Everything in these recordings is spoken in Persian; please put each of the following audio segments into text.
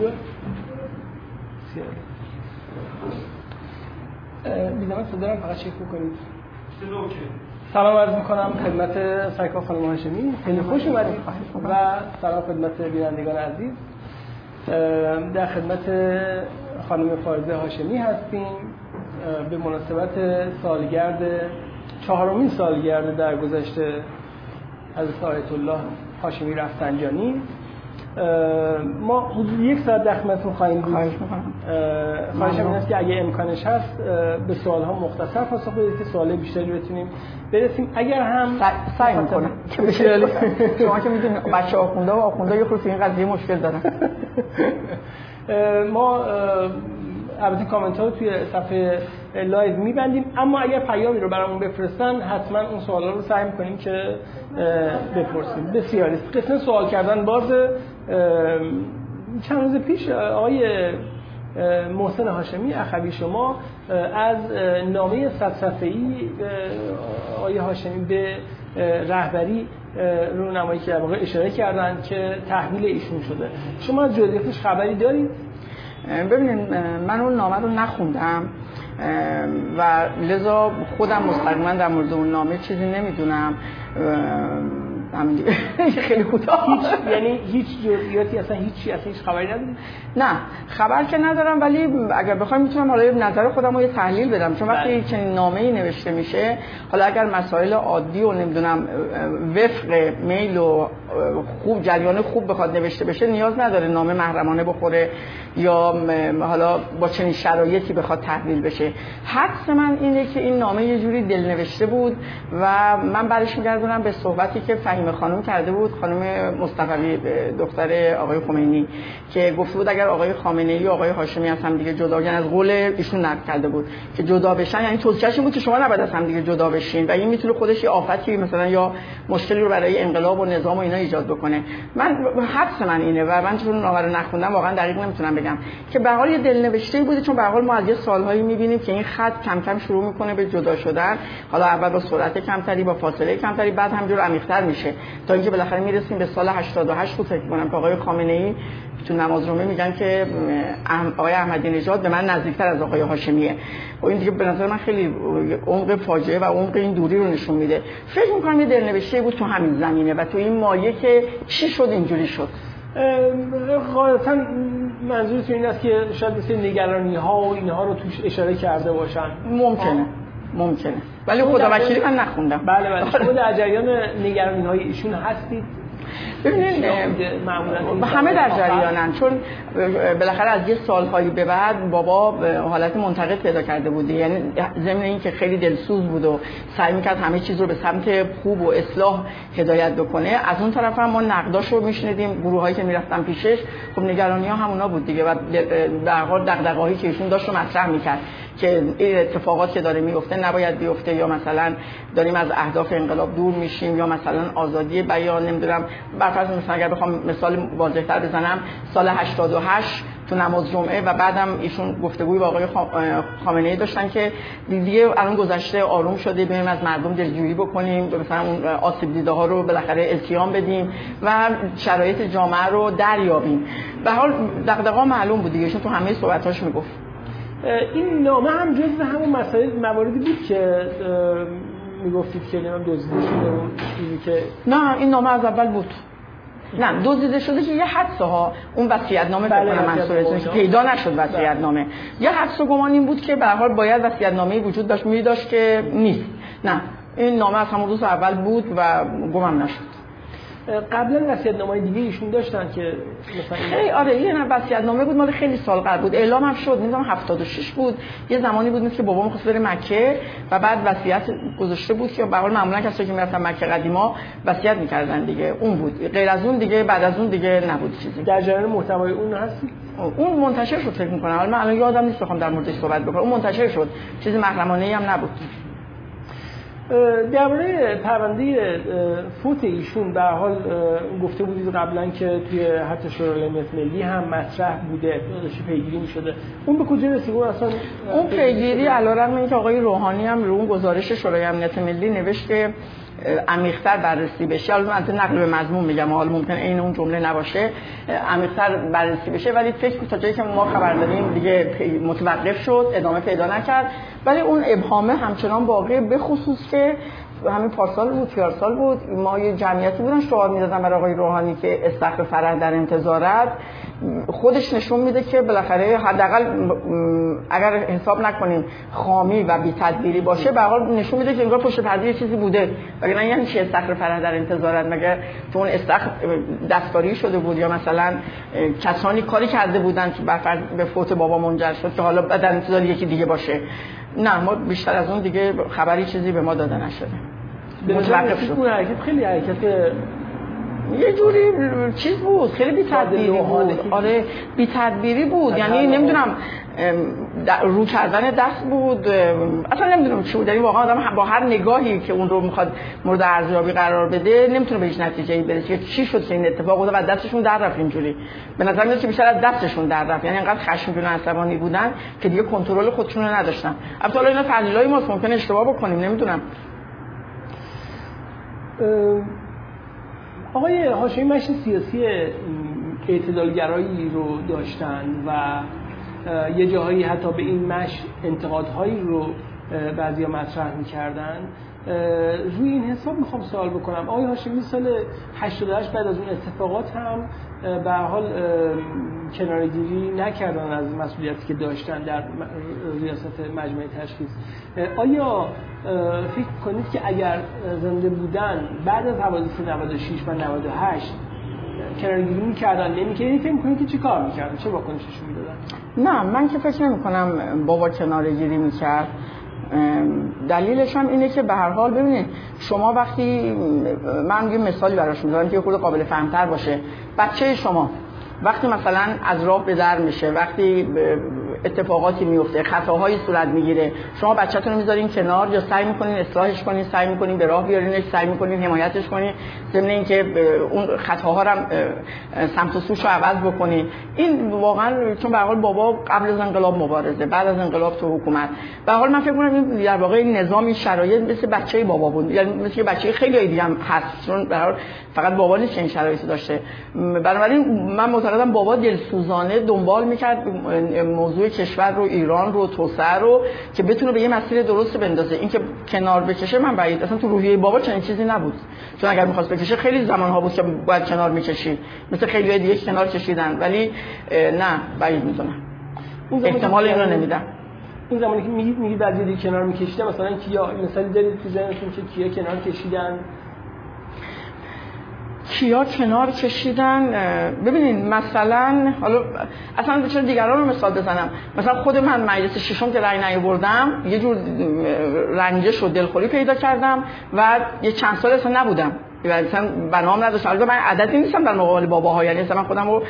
خوبه بیزمان صدا فقط چک بکنید. سلام عرض می‌کنم خدمت سایکا خانم هاشمی. خیلی خوش اومدید. و سلام خدمت بینندگان عزیز. در خدمت خانم فارزه هاشمی هستیم. به مناسبت سالگرد چهارمین سالگرد در گذشته از آیت الله هاشمی رفسنجانی. ما حدود یک ساعت در خدمتتون خواهیم بود. خواهش می‌کنم. خواهشم این است که اگه امکانش هست به سوال ها مختصر پاسخ بدید که سوال بیشتری بتونیم برسیم. اگر هم سعی می‌کنم. بشه؟ شما که می‌دونید بچه آخونده و آخونده یه خود این قضیه مشکل دارن ما البته کامنت ها رو توی صفحه live میبندیم. اما اگر پیامی رو برامون بفرستن حتما اون سوالا رو سعی می‌کنیم که بپرسیم. بسیار. قسم سوال کردن باز چند روز پیش آقای محسن هاشمی اخوی شما از نامه صد صفحه‌ای آقای هاشمی به رهبری رونمایی که در واقع اشاره کردن که تحویل ایشون شده. شما از جزئیاتش خبری دارید؟ ببینید من اون نامه رو نخوندم و لذا خودم مستقیما در مورد اون نامه چیزی نمی‌دونم همین دیگه خیلی کوتاه. هیچ یعنی هیچ جزئیاتی اصلا هیچی اصلا هیچ خبری نداری؟ نه. خبر که ندارم ولی اگر بخوایم می‌تونم حالا نظر خودم رو یه تحلیل بدم. چون وقتی چنین نامه ای نوشته میشه حالا اگر مسائل عادی و نمی‌دونم وفق میل و خوب جریان خوب بخواد نوشته بشه نیاز نداره نامه محرمانه بخوره یا حالا با چنین شرایطی بخواد تحویل بشه. حدس من اینه که این نامه یه جوری دل نوشته بود و من برش میگردونم به صحبتی که فهیم خانم کرده بود خانم مصطفی دختر آقای خمینی که گفته بود اگر آقای خامنه ای آقای هاشمی از هم دیگه جدا از قول ایشون نقل کرده بود که جدا بشن یعنی توصیه‌اش بود که شما نباید از هم دیگه جدا بشین و این می‌تونه خودش یه آفتی مثلا یا مشکلی رو برای انقلاب و نظام و اینا ایجاد بکنه. من حدس من اینه و من چون نامه رو نخوندم واقعا دقیق نمی‌تونم بگم که به حال یه دلنوشته بوده چون به حال ما از یه سالهایی می‌بینیم که این خط کم کم شروع می‌کنه به جدا شدن. حالا اول با سرعت کمتری با فاصله کمتری بعد همینجور عمیق‌تر میشه. تا اینکه بالاخره می‌رسیم به سال 88 بود فکر کنم که آقای خامنه ای تو نماز رومه میگن که آقای احمدی نژاد به من نزدیکتر از آقای هاشمیه. و این دیگه به نظر من خیلی عمق فاجعه و عمق این دوری رو نشون میده. فکر می‌کنم یه دلنوشته بود تو همین زمینه و تو این مایه که چی شد اینجوری شد؟ غالبا منظورتون این است که شاید مثل نگرانی ها و اینها رو توش اشاره کرده باشن. ممکنه. ممکنه. ولی خدا وکیلی من نخوندم. بله بله. شما در جریان نگرانی های ایشون هستید. ببینید همه در جریانن چون بالاخره از یه سالهایی به بعد بابا حالت منتقد پیدا کرده بوده یعنی ضمن این که خیلی دلسوز بود و سعی می‌کرد همه چیز رو به سمت خوب و اصلاح هدایت بکنه. از اون طرف هم ما نقداش رو میشنیدیم گروه هایی که می‌رفتن پیشش. خب نگرانی ها همونا بود دیگه و در حال دغدغه‌ای که ایشون داشت رو مطرح می‌کرد که این اتفاقات که داره میفته نباید بیفته یا مثلا داریم از اهداف انقلاب دور میشیم یا مثلا آزادی بیان نمی‌دونم برفرض مثلا اگر بخوام مثال واضح‌تر بزنم سال 88 تو نماز جمعه و بعدم ایشون گفتگوی با آقای خامنه ای داشتن که دیگه الان گذشته آروم شده بریم از مردم دلجویی بکنیم مثلا اون آسیب دیده ها رو بالاخره التیام بدیم و شرایط جامعه رو دریابیم. به حال دغدغه معلوم بود دیگه تو همه صحبتاش می‌گفت. این نامه هم جزو همون مسائل مواردی بود که می‌گفتید که نمیم دزدیده شده چیزی که نه این نامه از اول بود. نه دزدیده شده که یه حدس ها اون وصیت نامه بله بله منصور پیدا نشد وصیت نامه یه حدس و گمان این بود که به حال باید وصیت نامه وجود داشت می داشت که نیست. نه این نامه از همون روز اول بود و گمم نشد. قبلا وصیت‌نامه دیگه ایشون داشتن که مثلا خیلی آره یه نه وصیت‌نامه بود مال خیلی سال قبل بود. اعلام هم شد نمی‌دونم 76 بود. یه زمانی بود که بابام خواست بره مکه و بعد وصیت گذاشته بود که به حال معمولا کسایی که می‌رفتن مکه قدیما وصیت می‌کردن دیگه. اون بود. غیر از اون دیگه بعد از اون دیگه نبود چیزی. در جریان محتوای اون هستی؟ اون منتشر شد فکر می‌کنم. حالا من الان یادم نیست بخوام در موردش صحبت بکنم. اون منتشر شد. چیز محرمانه ای هم نبود. درباره پرونده فوت ایشون به حال گفته بودید قبلا که توی حتی شورای ملی هم مطرح بوده داشتی پیگیری می‌شده. اون به کجا رسید؟ اون اصلا اون پیگیری علیرغم اینکه آقای روحانی هم رو اون گزارش شورای امنیت ملی نوشت که عمیق‌تر بررسی بشه. حالا من نقل به مضمون میگم حالا ممکن این اون جمله نباشه. عمیق‌تر بررسی بشه ولی فکر تا جایی که ما خبر داریم دیگه متوقف شد ادامه پیدا نکرد. ولی اون ابهامه همچنان باقی به خصوص که همین پارسال بود سال بود. ما یه جمعیتی بودن شعار می‌دادن برای آقای روحانی که استخر فرح در انتظارت خودش نشون میده که بالاخره حداقل اگر حساب نکنیم خامی و بی تدبیری باشه به حال نشون میده که انگار پشت پرده چیزی بوده. وگرنه یعنی چی استخر فرح در انتظارت مگه تو اون استخر دستکاری شده بود؟ یا مثلا کسانی کاری کرده بودن که به فوت بابا منجر شد که حالا در انتظار یکی دیگه باشه؟ نه ما بیشتر از اون دیگه خبری چیزی به ما داده نشده. متوقف شد. حرکت خیلی حرکت یه جوری چیز بود خیلی بی تدبیری بود. آره بی تدبیری بود یعنی نمی‌دونم رو کردن دست بود اصلا نمی‌دونم چی بود. یعنی واقعا آدم با هر نگاهی که اون رو می‌خواد مورد ارزیابی قرار بده نمی‌تونه به هیچ نتیجه برسه. چی شد که این اتفاق افتاد؟ و دستشون در رفت اینجوری. به نظر میاد که بیشتر از دستشون در رفت. یعنی انقدر خشمگین و عصبانی بودن که دیگه کنترل خودشون رو نداشتن. البته اینا تحلیلای ماست. ممکن اشتباه بکنیم. نمی‌دونم. آقای هاشمی مشن سیاسی اعتدالگرایی رو داشتن و یه جاهایی حتی به این مش انتقادهایی رو بعضی مطرح می‌کردن. روی این حساب می‌خوام سوال بکنم. آقای هاشمی سال 88 بعد از اون اتفاقات هم به حال کنارگیری نکردن از مسئولیتی که داشتن در ریاست مجمع تشخیص. آیا فکر کنید که اگر زنده بودن بعد از حوادث 96 و 98 کنارگیری می‌کردن نمی‌کردن فکر می‌کنید که چی کار می‌کردن؟ چه واکنششون می‌دادن؟ نه من که فکر نمی کنم بابا کنارگیری می‌کرد. دلیلش هم اینه که به هر حال ببینید شما وقتی من یه مثالی براش می‌ذارم که خود قابل فهمتر باشه. بچه شما وقتی مثلا از راه به در میشه وقتی اتفاقاتی میفته خطاهایی صورت می‌گیره. شما بچه‌تون رو می‌ذارین کنار یا سعی می‌کنین اصلاحش کنین سعی می‌کنین به راه بیارینش سعی می‌کنین حمایتش کنین ضمن اینکه اون خطاها رو سمت و سوش عوض بکنین. این واقعا چون به بابا قبل از انقلاب مبارزه بعد از انقلاب تو حکومت. به حال من فکر کنم این در واقع نظام شرایط مثل بچه بابا بود. یعنی مثل بچه خیلی دیگه هم هست. چون به حال فقط بابا نیست این شرایطی داشته. بنابراین من معتقدم بابا دلسوزانه دنبال می‌کرد موضوع کشور رو ایران رو توسعه رو که بتونه به یه مسیر درست بندازه. این که کنار بکشه من بعید. اصلا تو روحیه بابا چنین چیزی نبود. چون اگر می‌خواست بکشه خیلی زمان ها بود که باید کنار می‌کشید. مثل خیلی دیگه کنار کشیدن. ولی نه بعید می‌دونم. احتمال اینو نمیدم. این زمانی که میگید میگید بعضی دیگه کنار میکشیدن مثلا کیا مثلا دارید تو ذهنتون که کیا کنار کشیدن؟ کیا کنار کشیدن ببینین مثلا حالا اصلا چرا دیگران رو مثال بزنم. مثلا خود من مجلس ششم که رأی نیاوردم یه جور رنجش و دلخوری پیدا کردم و یه چند سال اصلا نبودم. مثلا بنام نداشت. البته من عددی نیستم در مقابل باباها. یعنی مثلا خودم رو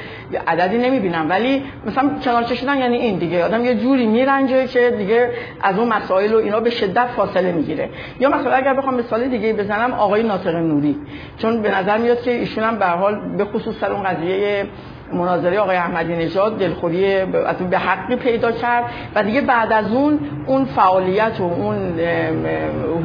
عددی نمی‌بینم. ولی مثلا کنار کشیدن یعنی این دیگه. آدم یه جوری میرنجه که دیگه از اون مسائل و اینا به شدت فاصله می‌گیره. یا مثلا اگر بخوام مثال دیگه بزنم آقای ناطق نوری. چون به نظر میاد که ایشون هم به حال به خصوص سر اون قضیه مناظره آقای احمدی نژاد دلخوری به حقی پیدا کرد و دیگه بعد از اون اون فعالیت و اون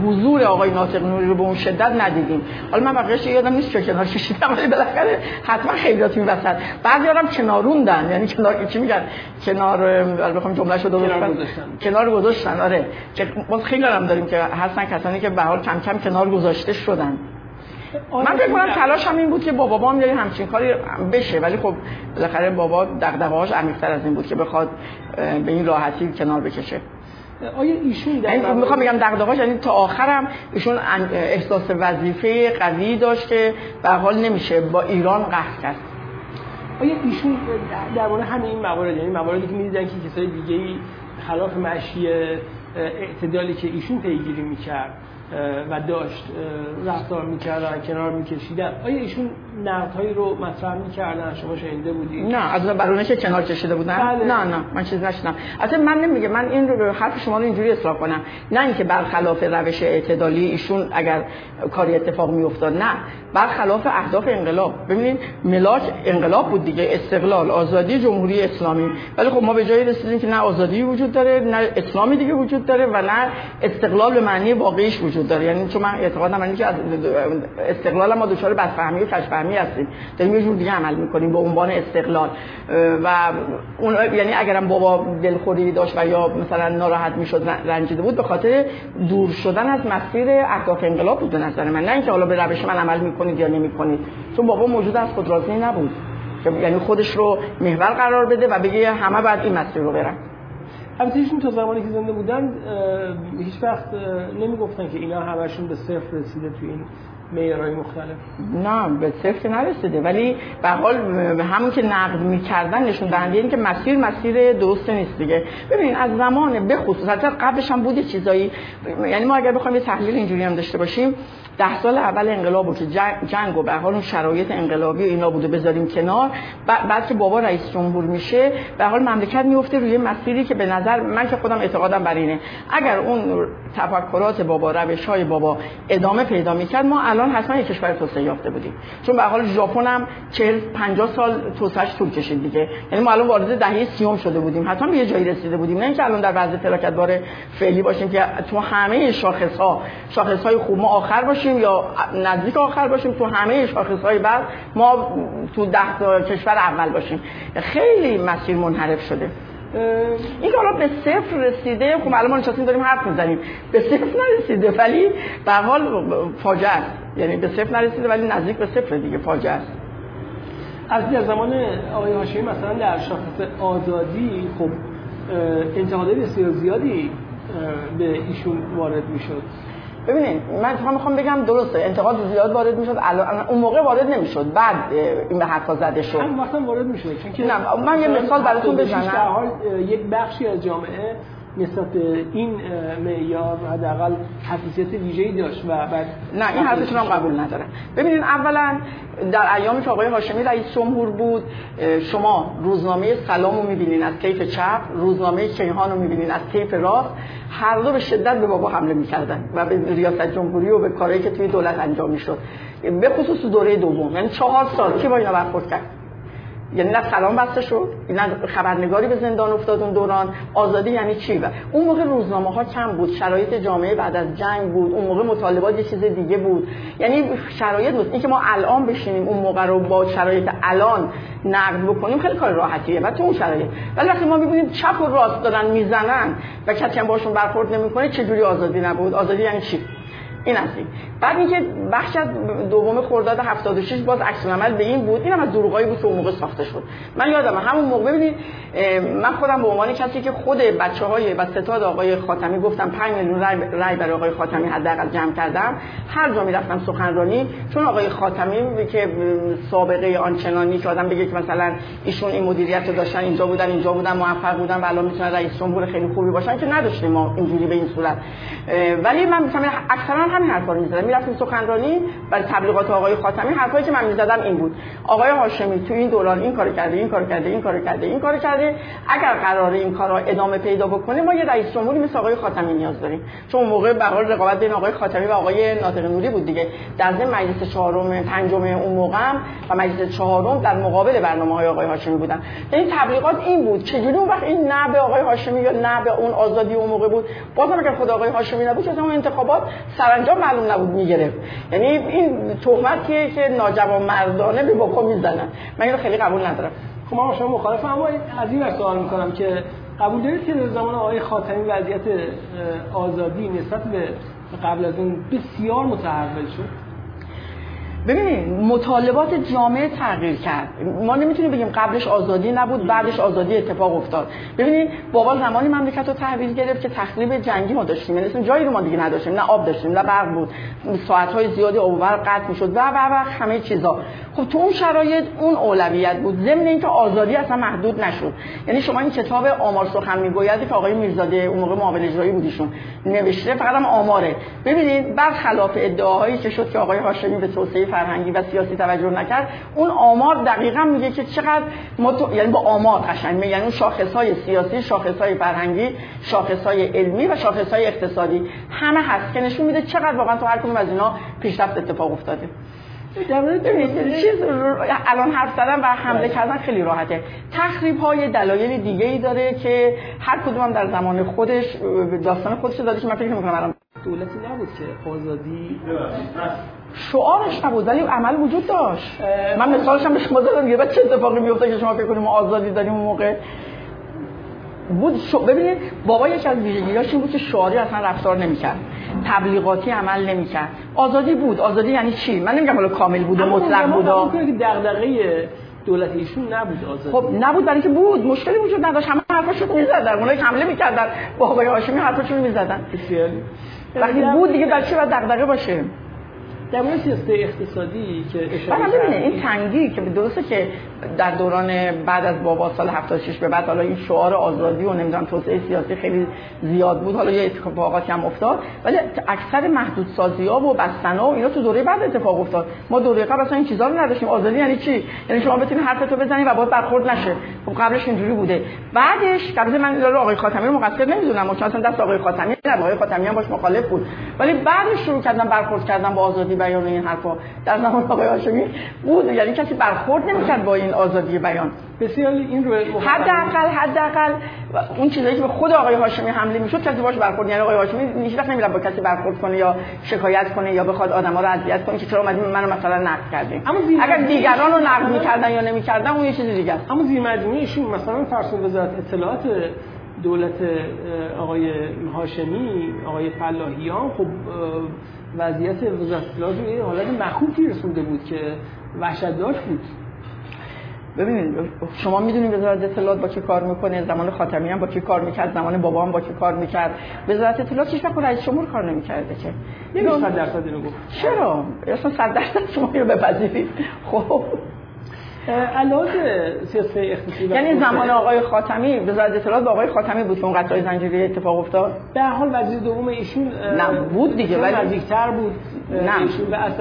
حضور آقای ناطق نوری رو به اون شدت ندیدیم. حالا من بقیه‌اش یادم نیست چه کنار کشیدم ولی بالاخره حتما خیلیات این وسط. بعضی هم کناروندن یعنی کنار چی میگن؟ کنار بخوام جمله درست کنار گذاشتن. آره. باز خیلی هم داریم که هستن کسانی که به حال کم کم کنار گذاشته شدن. من فکر کنم تلاش هم این بود که با بابام یه همچین کاری بشه. ولی خب بالاخره بابا دغدغه‌هاش عمیق‌تر از این بود که بخواد به این راحتی کنار بکشه. آیا ایشون در یعنی می‌خوام بگم دغدغه‌اش یعنی تا آخرم ایشون احساس وظیفه قوی داشت که به حال نمیشه با ایران قهر کرد. آیا ایشون در مورد همه این موارد یعنی مواردی که می‌دیدن که کسای دیگه خلاف مشی اعتدالی که ایشون پیگیری می‌کرد و داشت رفتار می‌کردن کنار میکشیدن. آیا ایشون نقدهایی رو مطرح می‌کردن شما شنیده بودید نه از برونش کنار کشیده بودن. بله. نه نه من چیز نشدم اصلا من نمیگه من این رو حرف شما رو اینجوری اصلاح کنم. نه اینکه برخلاف روش اعتدالی ایشون اگر کاری اتفاق میافتاد نه. برخلاف اهداف انقلاب. ببینید ملاک انقلاب بود دیگه استقلال آزادی جمهوری اسلامی. ولی خب ما به جایی رسیدیم که نه آزادی وجود داره نه اسلامی دیگه وجود داره و نه استقلال به معنی واقعیش وجود داره. یعنی چون من اعتقادم اینه که از استقلال ما دچار بدفهمی و کشفهمی هستیم داریم یه جور دیگه عمل می‌کنیم به عنوان استقلال. و اون یعنی اگرم بابا دلخوری داشت و یا مثلا ناراحت می‌شد رنجیده بود به خاطر دور شدن از مسیر اهداف انقلاب بود به نظر من. نه اینکه حالا به روش من عمل می‌کنید یا نمی‌کنید. چون بابا موجود از خود راضی نبود یعنی خودش رو محور قرار بده و بگه همه بعد این مسیر رو برن. البته تا زمانی که زنده بودن هیچ وقت نمی‌گفتن که اینا همشون به صفر رسیده تو این معیارهای مختلف. نه به صفر نرسیده. ولی به حال همون که نقد می‌کردن نشون دهنده این که مسیر مسیر درست نیست دیگه. ببینید از زمان به خصوص قبلش هم بوده چیزایی. یعنی ما اگر بخوایم یه تحلیل اینجوری هم داشته باشیم ده سال اول انقلاب که جنگ و به حال اون شرایط انقلابی و اینا بوده بذاریم کنار. بعد که بابا رئیس جمهور میشه به حال مملکت میفته روی مسیری که به نظر من که خودم اعتقادم بر اینه. اگر اون تفکرات بابا روش های بابا ادامه پیدا می‌کرد ما الان حتما یک کشور توسعه یافته بودیم. چون به حال ژاپن هم 40 50 سال توسعهش طول کشید دیگه. یعنی ما الان وارد دهه سیوم شده بودیم. حتما به یه جایی رسیده بودیم. نه اینکه الان در وضع تراکتبار فعلی باشیم که تو همه شاخص ها شاخص های خوب. ما آخر باشیم یا نزدیک آخر باشیم تو همه شاخص های بعد ما تو ده تا کشور اول باشیم. خیلی مسیر منحرف شده. این که حالا به صفر رسیده. خب الان ما نشستیم داریم حرف می‌زنیم. به صفر نرسیده ولی به حال فاجعه است. یعنی به صفر نرسیده ولی نزدیک به صفر دیگه فاجعه است. از در زمان آقای هاشمی مثلا در شاخص آزادی خب انتقادات بسیار زیادی به ایشون وارد می‌شد. ببینید من فقط می‌خوام بگم درسته انتقاد زیاد وارد می‌شد الان اون موقع وارد نمی‌شد بعد این به حرفا زده شد. هم وقتا وارد می‌شد چون نه من یه مثال براتون بزنم. یک بخشی از جامعه نسبت این معیار حداقل حساسیت ویژه‌ای داشت و بعد نه این حرفتون هم قبول ندارم. ببینید اولا در ایامی که آقای هاشمی رئیس جمهور بود. شما روزنامه سلام رو می‌بینین از طیف چپ روزنامه کیهان رو می‌بینین از طیف راست هر دو به شدت به بابا حمله می‌کردن و به ریاست جمهوری و به کارهایی که توی دولت انجام می‌شد. به خصوص دوره دوم یعنی چهار سال کی با اینا برخورد کرد. یعنی نه سلام بسته شد نه خبرنگاری به زندان افتاد اون دوران. آزادی یعنی چی؟ و اون موقع روزنامه ها کم بود شرایط جامعه بعد از جنگ بود اون موقع مطالبات یه چیز دیگه بود. یعنی شرایط بود. اینکه ما الان بشینیم اون موقع رو با شرایط الان نقد بکنیم خیلی کار راحتیه و تو اون شرایط. ولی وقتی ما می‌بینیم چپ و راست دارن می‌زنن و کسی هم باشون برخورد نمی‌کنه چه جوری آزادی نبود؟ آزادی یعنی چی؟ این این بعد اینکه بخش از دوم خرداد 76 باز عکس عمل به این بود. اینم از دروغایی بود که اون موقع ساخته شد من یادم همون موقع ببینید من خودم به عنوان کسی که خود بچه های و ستاد آقای خاتمی گفتم 5 میلیون رای برای آقای خاتمی حداقل جمع کردم. هر جا می‌رفتم سخنرانی چون آقای خاتمی که سابقه آنچنانی که آدم بگه که مثلا ایشون این مدیریت رو داشتن اینجا بودن اینجا بودن موفق بودن و الان می‌تونن رئیس جمهور خیلی خوبی باشن که نداشتیم ما اینجوری به این صورت. ولی من مثلا اکثرا همین حرفا رو می‌زدم می‌رفتیم سخنرانی برای تبلیغات آقای خاتمی. حرفایی که من می‌زدم این بود. آقای هاشمی تو این دوران این کار کرده این کار کرده این کار کرده این کار کرده. اگر قرار این کارا ادامه پیدا بکنه ما یه رئیس جمهوری مثل آقای خاتمی نیاز داریم. چون موقع به رقابت بین آقای خاتمی و آقای ناطق نوری بود دیگه. در ضمن مجلس چهارم پنجم اون موقع و مجلس چهارم در مقابل برنامه های آقای هاشمی بودن. یعنی تبلیغات این بود. چجوری اون وقت این نه به آقای هاشمی یا نه به اون آزادی اون موقع بود؟ بازم اگر خود آقای هاشمی نبود چون انتخابات سرانجام معلوم نبود می‌گرفت. یعنی این تهمتیه که ناجوان مردانه به بابا می‌زنن. من اینو خیلی قبول ندارم. خب من شما مخالفم. اما از این سوال می‌کنم که قبول دارید که در زمان آقای خاتمی وضعیت آزادی نسبت به قبل از اون بسیار متحول شد؟ ببینید مطالبات جامعه تغییر کرد. ما نمی‌تونیم بگیم قبلش آزادی نبود بعدش آزادی اتفاق افتاد. ببینید بابا زمانی مملکت رو تحویل گرفت که تخریب جنگی ما داشتیم. یعنی جایی رو ما دیگه نداشتیم. نه آب داشتیم نه برق بود. ساعت های زیادی آب و قطع می‌شد. و و و همه چیزا. خب تو اون شرایط اون اولویت بود. ضمن اینکه آزادی اصلا محدود نشد. یعنی شما این کتاب آمار سخن می‌گوید که آقای میرزاده اون موقع معاون اجرایی بودیشون نوشته فقط هم آماره. ببینید برخلاف ادعاهایی که شد که آقای هاشمی به توسعه فرهنگی و سیاسی توجه نکرد اون آمار دقیقا میگه که چقدر مت... یعنی با آمار قشنگ یعنی اون شاخص های سیاسی شاخص های فرهنگی شاخص های علمی و شاخص های اقتصادی همه هست که نشون میده چقدر واقعا تو هر کدوم از اینا پیشرفت اتفاق افتاده. چیز الان حرف زدن و حمله کردن خیلی راحته. تخریب های دلایل دیگه ای داره که هر کدوم هم در زمان خودش داستان خودش داده که من فکر می‌کنم الان دولتی نبود که آزادی؟ شعارش نبود ولی عمل وجود داشت. من مثالش هم به شما زدم یه چه اتفاقی میفته که شما فکر کنیم آزادی داریم اون موقع؟ بود شو ببینید بابا یکی از ویژگی‌هاش این بود که شعاری اصلا رفتار نمی‌کرد. تبلیغاتی عمل نمی‌کرد. آزادی بود. آزادی یعنی چی؟ من نمیگم حالا کامل بود و مطلق بود که دغدغه دولت ایشون نبود آزادی. خب نبود برای که بود. مشکلی وجود نداشت. همه حرفاشون می‌زدن. اونایی حمله می‌کردن با آقای هاشمی حرفاشون می‌زدن. وقتی بود دیگه در باید دغدغه باشه؟ در مورد سیاست اقتصادی که اشاره این تنگی که درسته که در دوران بعد از بابا سال 76 به بعد حالا این شعار آزادی و نمی‌دونم توسعه سیاسی خیلی زیاد بود حالا یه اتفاقاتی هم افتاد ولی اکثر محدود سازی ها و بستنا و اینا تو دوره بعد اتفاق افتاد. ما دوره قبل اصلا این چیزا رو نداشتیم. آزادی یعنی چی؟ یعنی شما بتونید حرفتو بزنی و باید برخورد نشه. خب قبلش اینجوری بوده. بعدش قبل من آقای خاتمی رو مقصر نمی‌دونم. چون اصلا دست آقای خاتمی نه آقای خاتمی هم باش مخالف بود. ولی بعدش شروع کردن برخورد کردن با آزادی بیان این حرفا. در زمان آقای هاشمی بود. یعنی کسی برخورد نمی‌کرد با این آزادی بیان. بسیار این رو حداقل حداقل اون چیزایی که به خود آقای هاشمی حمله می‌شد کسی باش برخورد یعنی آقای هاشمی هیچ وقت نمیره با کسی برخورد کنه یا شکایت کنه یا بخواد آدما رو اذیت کنه که چرا اومدین منو مثلا نقد کردین. اگر دیگران رو نقد می‌کردن یا نمی‌کردن اون یه چیز دیگه است. اما زیر مجموعه مثلا فرسون وزارت اطلاعات دولت آقای هاشمی آقای فلاحیان خب وضعیت وزارت اطلاعات رو یه حالت مخوفی رسونده بود که وحشتناک بود. ببینید شما می‌دونید وزارت اطلاعات با چه کار می‌کنه زمان خاتمی هم با چه کار می‌کرد زمان بابا هم با چه کار می‌کرد. وزارت اطلاعات هیچ وقت رئیس جمهور کار نمی‌کرده که؟ نمیشه 100 درصد اینو گفت. چرا؟ اصلا 100 درصد شما رو بپذیرید. خب. علاوه سیاست اقتصادی یعنی زمان آقای خاتمی وزارت اطلاعات با آقای خاتمی بود که اون قطعه زنجیره اتفاق افتاد؟ به حال وزیر دوم ایشون نه بود دیگه ولی نزدیکتر بود. نه.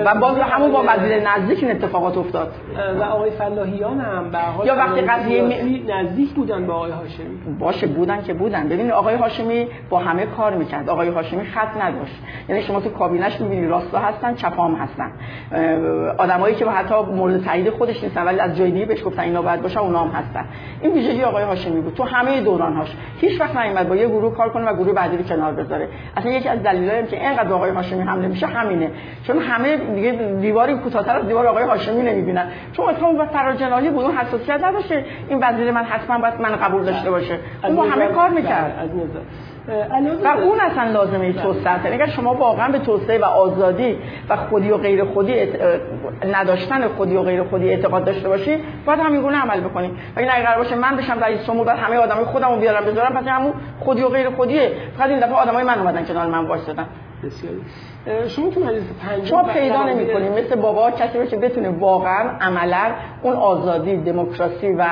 و باز همون با وزیر نزدیک این اتفاقات افتاد. و آقای فلاحیان هم به حال یا وقتی قضیه نزدیک بودن با آقای هاشمی. باشه بودن که بودن. ببین آقای هاشمی با همه کار می‌کرد. آقای هاشمی خط نداشت. یعنی شما تو کابینش می‌بینی راستا هستن چپام هستن. آدمایی که حتی مورد تایید خودش نیستن ولی از جای دیگه بهش گفتن اینا باید باشه اونا هم هستن. این ویژگی آقای هاشمی بود. تو همه دورانهاش. هیچ وقت نیومد با یه گروه کار کنه و گروه بعدی رو کنار بذاره. اصلا یکی از دلایلی که اینقدر آقای هاشمی حمله میشه همینه. چون همه دیگه دیواری کوتاه‌تر از دیوار آقای هاشمی نمی‌بینن. چون اتفاقا و فراجلالی بود اون حساسیت نداشته این وزیر من حتما باید من قبول داشته باشه. اون با همه کار می‌کرد. از و اون اصلا لازمه توسعه اگر شما واقعا به توسعه و آزادی و خودی و غیر خودی نداشتن خودی و غیر خودی اعتقاد داشته باشی باید همین گونه عمل بکنی. اگه نه قرار باشه من بشم رئیس جمهور بعد همه آدمای خودمو بیارم بذارم پس همون خودی و غیر خودیه. فقط این دفعه آدمای من اومدن کنار من وایسادن. بسیاری. شما تو مجلس پنجم شما پیدا نمی‌کنید مثل بابا کسی باشه بتونه واقعا عملا اون آزادی دموکراسی و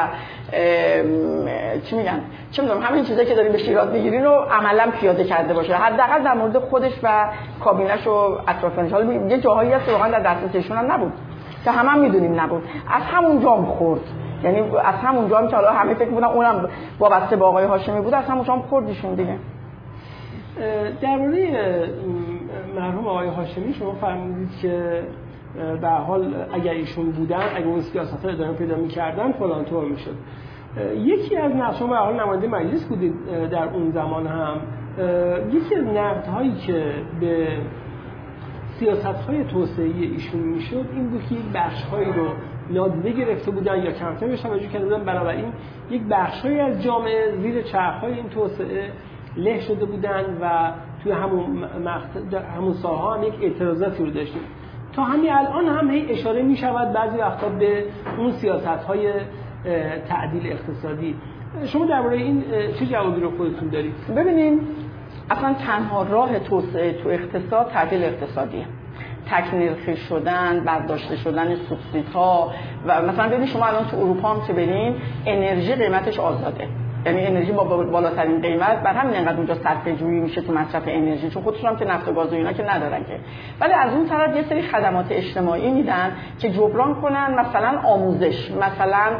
چی میگن؟ چه می‌دونم همین چیزایی که داریم به شیراز می‌گیرین رو عملا پیاده کرده باشه. حداقل در مورد خودش و کابینش و اطرافیانش حالا یه جاهایی هست واقعا در دسترسشون هم نبود. که همه هم می‌دونیم نبود. از همون جام خورد. یعنی از همون جام که حالا همه فکر بودن اونم وابسته به آقای هاشمی بود از همون جام خوردیشون دیگه. درباره مرحوم آقای هاشمی شما فرمودید که به حال اگر ایشون بودن اگر اون سیاست ادامه پیدا می‌کردن فلان طور می‌شد. یکی از نقش شما به حال نماینده مجلس بودید در اون زمان هم. یکی از نقد هایی که به سیاست های توسعه ایشون می‌شد این بود که یک بخش هایی رو نادیده گرفته بودن یا کمتر بهش توجه کرده بودن. بنابراین یک بخشهایی از جامعه زیر چرخ های این توسعه له شده بودن و توی همون مقطع همون ساها هم یک اعتراضاتی رو داشتیم. تا همین الان هم هی اشاره می شود بعضی وقتا به اون سیاست های تعدیل اقتصادی. شما درباره این چه جوابی رو خودتون دارید؟ ببینیم اصلا تنها راه توسعه تو اقتصاد تعدیل اقتصادیه تکنیرخی شدن برداشته شدن سوبسیدها و مثلا ببینید شما الان تو اروپا هم که برین انرژی قیمتش آزاده. یعنی انرژی با بالاترین قیمت بر همین انقدر اونجا صرفه جویی میشه تو مصرف انرژی چون خودشون هم که نفت و گاز و اینا که ندارن که. ولی از اون طرف یه سری خدمات اجتماعی میدن که جبران کنن مثلا آموزش مثلا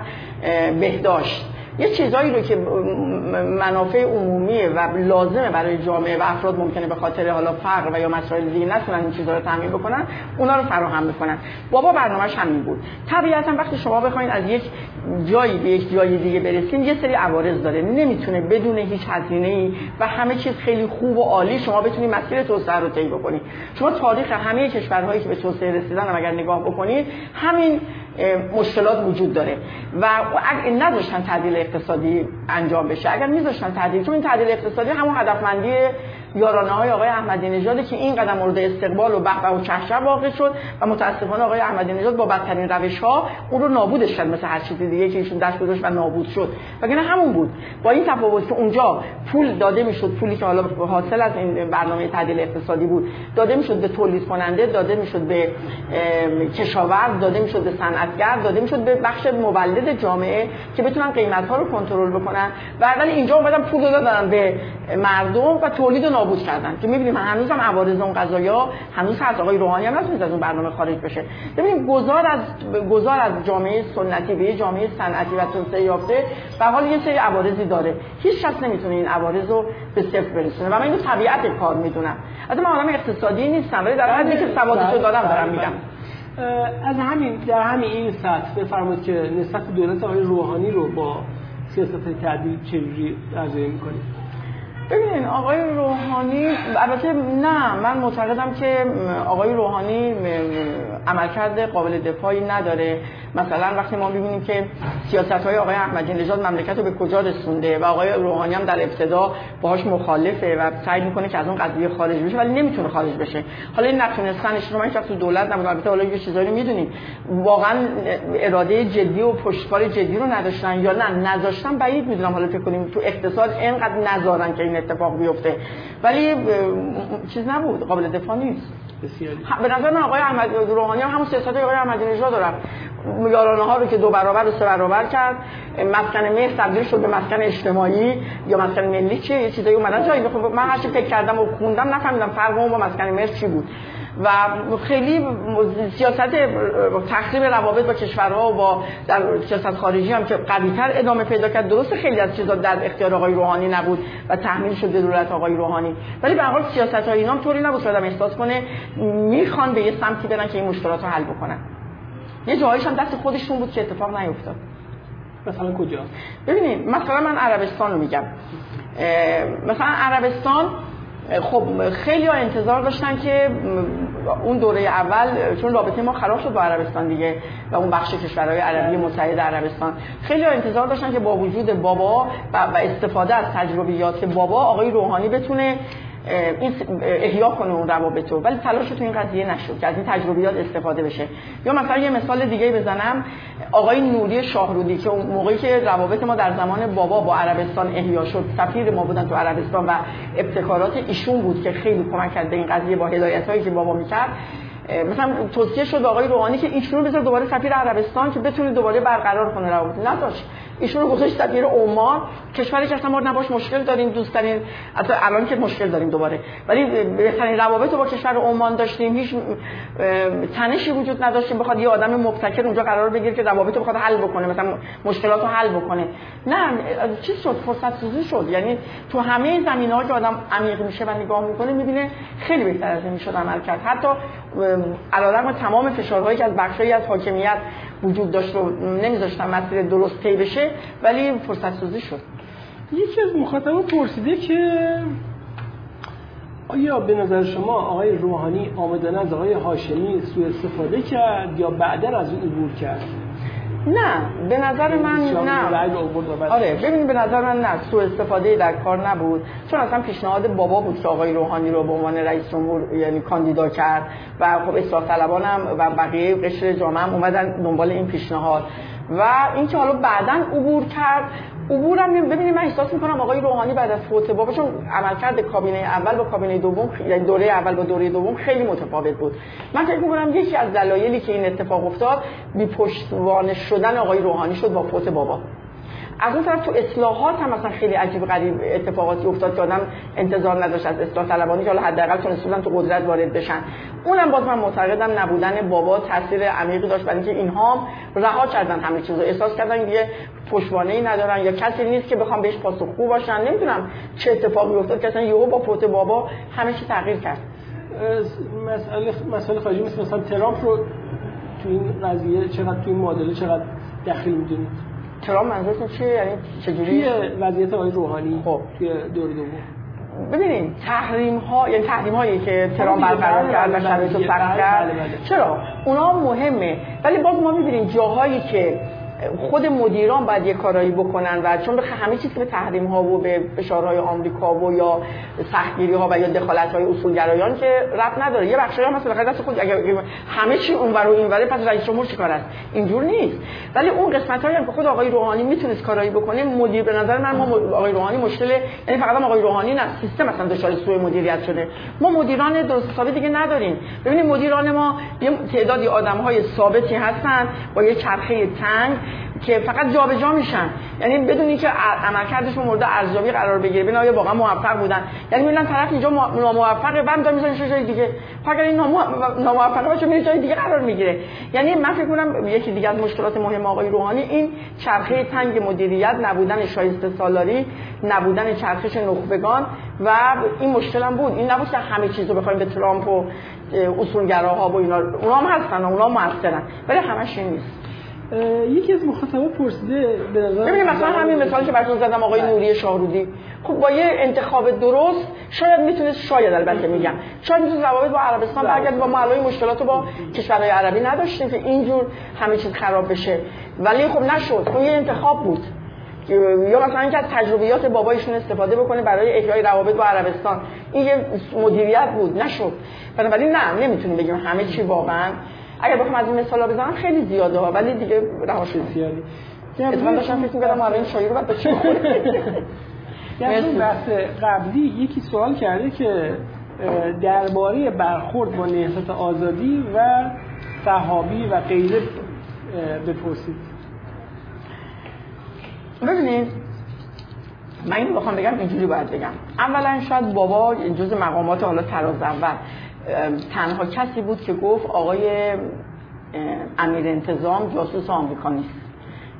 بهداشت. یه چیزایی رو که منافع عمومیه و لازمه برای جامعه و افراد ممکنه به خاطر حالا فقر و یا مسائل دیگه نتونن این چیزا رو تامین بکنن اونا رو فراهم بکنن. بابا برنامهش همین بود. طبیعتا وقتی شما بخواید از یک جایی به یک جای دیگه برسین یه سری عوارض داره. نمی‌تونه بدون هیچ هزینه ای و همه چیز خیلی خوب و عالی شما بتونید مسیر توسعه رو طی بکنید شما تاریخ همه کشورهایی که به توسعه رسیدن اگر نگاه بکنید همین مشکلات وجود داره. و اگر نذاشتن تعدیل اقتصادی انجام بشه. اگر میذاشتن تعدیل چون این تعدیل اقتصادی همون هدفمندی یارانه های آقای احمدی نژاد که این قدم مورد استقبال و بحبه و چهچه واقع شد و متاسفانه آقای احمدی نژاد با بدترین روش ها اون رو نابودش کرد مثل هر چیز دیگه. که ایشون دست گذاشت و نابود شد. وگرنه همون بود. با این تفاوت که اونجا پول داده می‌شد پولی که حالا حاصل از این برنامه تعدیل اقتصادی بود داده می‌شد به تولید کننده داده می‌شد به کشاورز داده می‌شد به صنعتگر داده می‌شد به بخش مولد جامعه که بتونن قیمت ها رو کنترل بکنن. و ولی اینجا اومدن پول دادن به مردم و تولید نابود کردن که می‌بینیم هنوز هم عوارض اون قضایا هنوز از آقای روحانی هم نتونست از اون برنامه خارج بشه. ببینیم گذار از گذار از جامعه سنتی به جامعه صنعتی و توسعه یافته به حال یه سری عوارضی داره. هیچ کس نمی‌تونه این عوارض رو به صفر برسونه و من اینو طبیعت کار می‌دونم. از من آدم اقتصادی نیستم ولی در حدی که سوادشو دادم دارم میگم. از همین در همین این سطح بفرمایید که نسبت دولت آقای روحانی رو با سیاست تعدیل چجوری ارزیابی می‌کنید؟ ببینین آقای روحانی البته نه من معتقدم که آقای روحانی عملکرد قابل دفاعی نداره. مثلا وقتی ما ببینیم که سیاست های آقای احمدی نژاد مملکت رو به کجا رسونده و آقای روحانی هم در ابتدا باهاش مخالفه و سعی می‌کنه که از اون قضیه خارج بشه ولی نمی‌تونه خارج بشه. حالا این نتونستنش رو من تو دولت نبود البته حالا یه چیزایی رو می‌دونیم. واقعا اراده جدی و پشتکار جدی رو نداشتن یا نه نذاشتن بعید می‌دونم حالا فکر کنیم تو اقتصاد اینقدر نذارن که این اتفاق بیفته. ولی چیز نبود. قابل دفاع نیست. به نظر من آقای احمد روحانی هم همون سیاست آقای احمدی نژاد دارن یارانه ها رو که دو برابر و سه برابر کرد. مسکن مهر تبدیل شد به مسکن اجتماعی یا مسکن ملی چیه؟ یه چیزایی اومدن جایی. خب من هرچی فکر کردم و خوندم نفهمیدم فرق اون با مسکن مهر چی بود. و خیلی سیاست تخریب روابط با کشورها و با در سیاست خارجی هم که قویتر ادامه پیدا کرد. درست خیلی از چیزا در اختیار آقای روحانی نبود و تحمیل شد به دولت آقای روحانی. ولی به حال سیاست های اینا طوری نبود که آدم احساس کنه می‌خوان به یه سمتی برن که این مشکلات رو حل بکنن. یه جاهایش هم دست خودشون بود که اتفاق نیفتاد. مثلا کجا؟ ببینید مثلا من عربستان رو میگم. مثلا عربستان خب خیلی ها انتظار داشتن که اون دوره اول چون رابطه ما خراب شد با عربستان دیگه و اون بخش کشورهای عربی متحد عربستان. خیلی ها انتظار داشتن که با وجود بابا و استفاده از تجربیات بابا آقای روحانی بتونه این احیا کنه اون روابط رو. ولی تلاش تو این قضیه نشد که از این تجربیات استفاده بشه. یا مثلا یه مثال دیگه بزنم. آقای نوری شاهرودی که اون موقعی که روابط ما در زمان بابا با عربستان احیا شد سفیر ما بودن تو عربستان و ابتکارات ایشون بود که خیلی کمک کرد به این قضیه با هدایت هایی که بابا می‌کرد. مثلا توصیه شد به آقای روحانی که ایشون رو دوباره سفیر عربستان که بتونه دوباره برقرار کنه روابط. نداشت ایشون رو گذاشت سفیر عمان. کشوری که اصلا ما نباش مشکل داریم دوست داریم حتی الان که مشکل داریم دوباره. ولی بهترین روابط رو با کشور عمان داشتیم. هیچ تنشی وجود نداشتیم بخواد یه آدم مبتکر اونجا قرار بگیره که روابط رو بخواد حل بکنه مثلا مشکلات رو حل بکنه. نه چیز شد فرصت سوزی شد. یعنی تو همه زمینه‌ها که آدم عمیق میشه و نگاه می‌کنه می‌بینه خیلی بهتر از این می‌شد عمل کرد. حتی تمام فشارهایی که از بخشی از حاکمیت وجود داشت و نمیذاشتن مسیر درست طی بشه ولی فرصت سازی شد. یکی از مخاطبان پرسیده که آیا به نظر شما آقای روحانی آمدن از آقای هاشمی سوء استفاده کرد یا بعدا از اون عبور کرد؟ نه به نظر من نه. آره ببین به نظر من نه سوء استفاده در کار نبود. چون اصلا پیشنهاد بابا بود که آقای روحانی رو به عنوان رئیس جمهور یعنی کاندیدا کرد. و خب اصلاح طلبانم و بقیه قشر جامعه هم اومدن دنبال این پیشنهاد. و اینکه حالا بعدا عبور کرد عبورم ببینید من احساس می‌کنم آقای روحانی بعد از فوت بابا چون عملکرد کابینه اول با کابینه دوم یعنی دوره اول با دوره دوم خیلی متفاوت بود. من فکر می‌کنم یکی از دلایلی که این اتفاق افتاد بی پشتوانه شدن آقای روحانی شد با فوت بابا. از اون طرف تو اصلاحات هم مثلا خیلی عجیب غریب اتفاقاتی افتاد که آدم انتظار نداشت از اصلاح طلبانی که حالا حداقل تونستن تو قدرت وارد بشن. اونم باز من معتقدم نبودن بابا تاثیر عمیقی داشت برای اینکه اینها رها کردن همه چیزو احساس کردن دیگه پشتوانه ای ندارن یا کسی نیست که بخوام بهش پاسخگو باشن. نمی‌دونم چه اتفاقی افتاد که اصلا یهو با فوت بابا همه چی تغییر کرد. مسئله مسئله خارجی مثل مثلا ترامپ رو تو این قضیه چقدر تو این معادله چقدر دخیل می‌دونید؟ ترامپ منظورتون چیه؟ یعنی چجوری؟ توی وضعیت آقای روحانی خب. توی دور دوم. ببینید تحریم ها یعنی تحریم هایی که ترامپ برقرار کرد و شرایط رو سخت کرد. چرا؟ اونا مهمه. ولی باز ما می‌بینیم جاهایی که خود مدیران باید یه کارایی بکنن و چون همه چیز به تحریم ها و به فشارهای آمریکا و یا سختگیری ها و یا دخالت های اصولگرایان که رب نداره. یه بخشی هم مثلا دست خود اگر همه چی اونور و اینوره پس رئیس جمهور چیکار است اینجور نیست. ولی اون قسمت هایی که خود آقای روحانی می‌تونست کارایی بکنه مدیر به نظر من ما آقای روحانی مشکل یعنی فقط آقای روحانی نه سیستم مثلا دچار سوء مدیریت شده. ما مدیران درست حسابی دیگه نداریم. ببینید مدیران ما یه تعدادی آدم های ثابتی هستن با یه چرخه تنگ. که فقط جابجا جا میشن. یعنی بدون اینکه عملکردشون مورد ارزیابی قرار بگیره. ببین آیا واقعا موفق بودن. یعنی می‌بینن طرف اینجا ناموفقه بعد می‌ذارن می‌ذارن جای دیگه. اگر این ناموفقه باشه میره جای دیگه قرار می‌گیره. یعنی من فکر کنم یکی دیگه از مشکلات مهم آقای روحانی این چرخه تنگ مدیریت نبودن شایسته سالاری نبودن چرخش نخبگان و این مشکل هم بود. این نبود که همه چیز رو بخوایم به ترامپ و اصولگراها و اینا اونا هم هستن اونا موثرن. ولی همش این نیست. یکی از مخاطبا پرسیده به نظر ببینید مثلا همین مثالی که براتون زدم آقای بله. نوری شاهرودی. خب با یه انتخاب درست شاید می‌تونست شاید البته میگم شاید می‌تونست روابط با عربستان بله. برگرد با معلای مشکلات رو با کشورهای عربی نداشتیم که اینجور همه چیز خراب بشه. ولی خب نشد. اون یه انتخاب بود. یا مثلا اینکه از تجربیات بابایشون استفاده بکنه برای احیای روابط با عربستان. این یه مدیریت بود. نشد. بنابراین نه نمی‌تونیم بگیم همه چی واقعا اگر بخوام از این مثالا بزنم خیلی زیاده ها ولی دیگه رها شد زیادی اتفاقا داشتم فکر می‌کردم الان این شایی رو به چی در بحث قبلی یکی سوال کرده که درباره برخورد با نهضت آزادی و صحابی و غیره بپرسید. ببینید من این بخوام بگم اینجوری باید بگم. اولا شاید بابا جز مقامات حالا تراز اول تنها کسی بود که گفت آقای امیر انتظام جاسوس آمریکا نیست.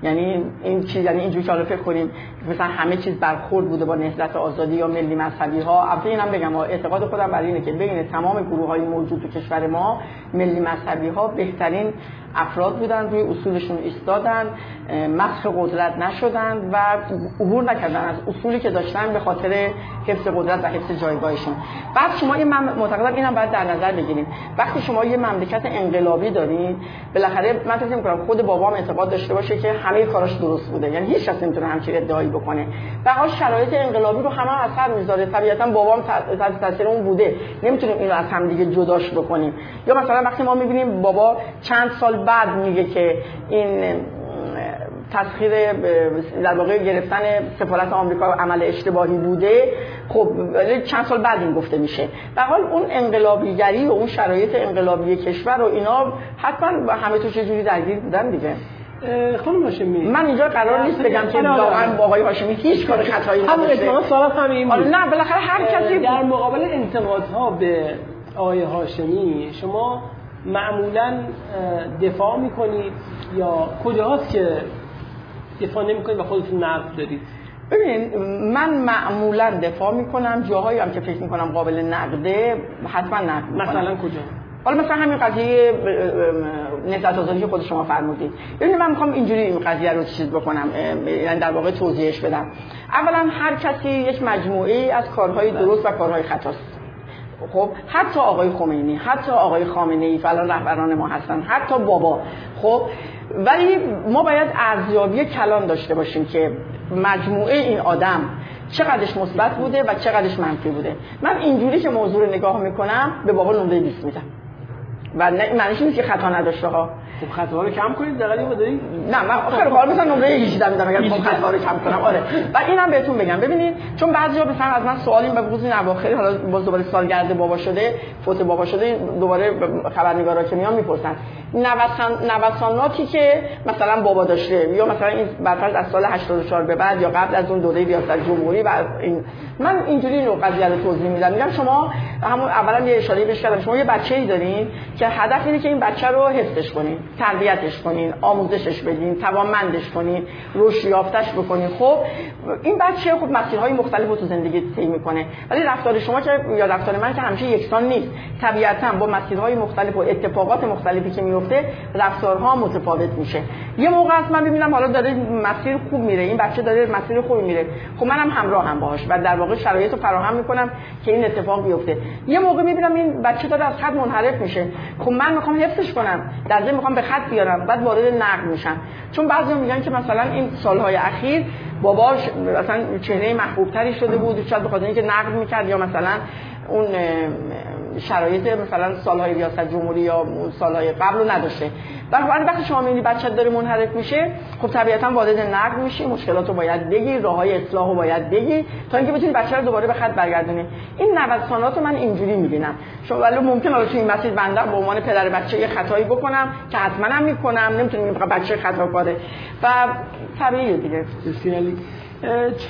یعنی این چیز یعنی اینجوری که فکر کنیم مثلا همه چیز برخورد بوده با نهضت آزادی یا ملی مذهبی ها البته اینم بگم اعتقاد خودم بر اینه که بین تمام گروه های موجود تو کشور ما ملی مذهبی ها بهترین افراد بودن روی اصولشون ایستادن مسخ قدرت نشدن و عبور نکردن از اصولی که داشتن به خاطر حفظ قدرت و حفظ جایگاهشون. بعد شما یه مم... معتقدم اینم باید در نظر بگیریم. وقتی شما یه مملکت انقلابی دارید بالاخره من فکر می‌کنم خود بابام اعتقاد داشته باشه که همه کاراش درست بوده. یعنی هیچ کس نمی‌تونه همچین ادعایی بکنه. و حال شرایط انقلابی رو همه اثر می‌ذاره. طبیعتا بابام تحت تاثیر اون بوده. نمی‌تونیم اینو از هم دیگه جداش بکنیم. یا مثلا وقتی ما می‌بینیم بابا چند سال بعد میگه که این تسخیر در واقع گرفتن سفارت آمریکا عمل اشتباهی بوده خب چند سال بعد این گفته میشه. در حال اون انقلابیگری و اون شرایط انقلابی کشور و اینا حتما همه تو چه جوری درگیر بودن دیگه. خانم هاشمی. من اینجا قرار نیست بگم که واقعا با آقای هاشمی هیچ کار خطایی نداشته هم اتفاقا سوال همین بود نه بالاخره هر کسی در مقابل انتقادها به آقای هاشمی شما معمولا دفاع می‌کنید یا کجاست که دفاع نمی‌کنید و خودتون نقد دارید؟ ببین من معمولا دفاع می‌کنم جاهایی هم که فکر می‌کنم قابل نقده حتما نقد مثلا کجا؟ حالا مثلا همین قضیه نسبت آزادی که خود شما فرمودید. ببینید من می‌خوام اینجوری این قضیه رو چیز بکنم یعنی در واقع توضیحش بدم. اولا هر کسی یک مجموعه از کارهای درست و کارهای خطاست. خب حتی آقای خمینی حتی آقای خامنه ای فلان رهبران ما هستن حتی بابا. خب ولی ما باید ارزیابی کلان داشته باشیم که مجموعه این آدم چقدرش مثبت بوده و چقدرش منفی بوده. من اینجوری که موضوع رو نگاه می‌کنم به بابا نمره 20 میدم. و معنیش نیست که خطا نداشته ها خب خطا رو کم کنید دقیقاً یه مقداری نه من خیلی کار مثلا نمره 18 میدم اگر خب خطا رو کم کنم. آره. و اینم بهتون بگم. ببینید چون بعضیا مثلا از من سوالی به خصوص این اواخر حالا باز دوباره سالگرد بابا شده فوت بابا شده دوباره خبرنگارا که میان می‌پرسن. نوساناتی که مثلا بابا داشته یا مثلا این برفرض از سال 84 به بعد یا قبل از اون دوره ریاست جمهوری و این. من اینجوری رو قضیه رو توضیح میدم. میگم شما همون اولا یه اشاره بهش کردم. شما یه بچه‌ای دارین که هدف اینه که این بچه رو حفظش کنین. تربیتش کنین آموزشش بدین توانمندش کنین رشد یافتش بکنین. خب این بچه خب مسیرهای مختلف رو تو زندگی طی می‌کنه. ولی رفتار شما که یا رفتار من که همیشه یکسان نیست. طبیعتا با مسیرهای مختلف و اتفاقات مختلفی که میفته رفتارها متفاوت میشه. یه موقع است من ببینم حالا داره مسیر خوب میره این بچه داره مسیر خوبی میره. خب منم همراه هم باهاش و در واقع شرایط رو فراهم می‌کنم که این اتفاق بیفته. یه موقع می‌بینم این بچه داره از خط منحرف میشه. خب من می‌خوام حفظش کنم. در ضمن می‌خوام به خط بیارم بعد وارد نقد میشم. چون بعضی میگن که مثلا این سالهای اخیر باباش مثلا چهره محبوب تری شده بود شاید بخاطر اینکه نقد می‌کرد یا مثلا اون شرایط مثلا سالهای ریاست جمهوری یا سالهای قبل رو نداشته. ولی وقتی شما می‌بینی بچه داره منحرف میشه خب طبیعتا وارد نقد میشی مشکلات رو باید بگی راه های اصلاح رو باید بگی تا اینکه بتونی بچه رو دوباره به خط برگردونی. این نوسانات رو من اینجوری می‌بینم. شما ولی ممکن حالا تو این مسیر بنده به عنوان پدر بچه یه خطایی بکنم که حتما هم می‌کنم نمی‌تونیم بچه خطا کنه و طبیعیه دیگه.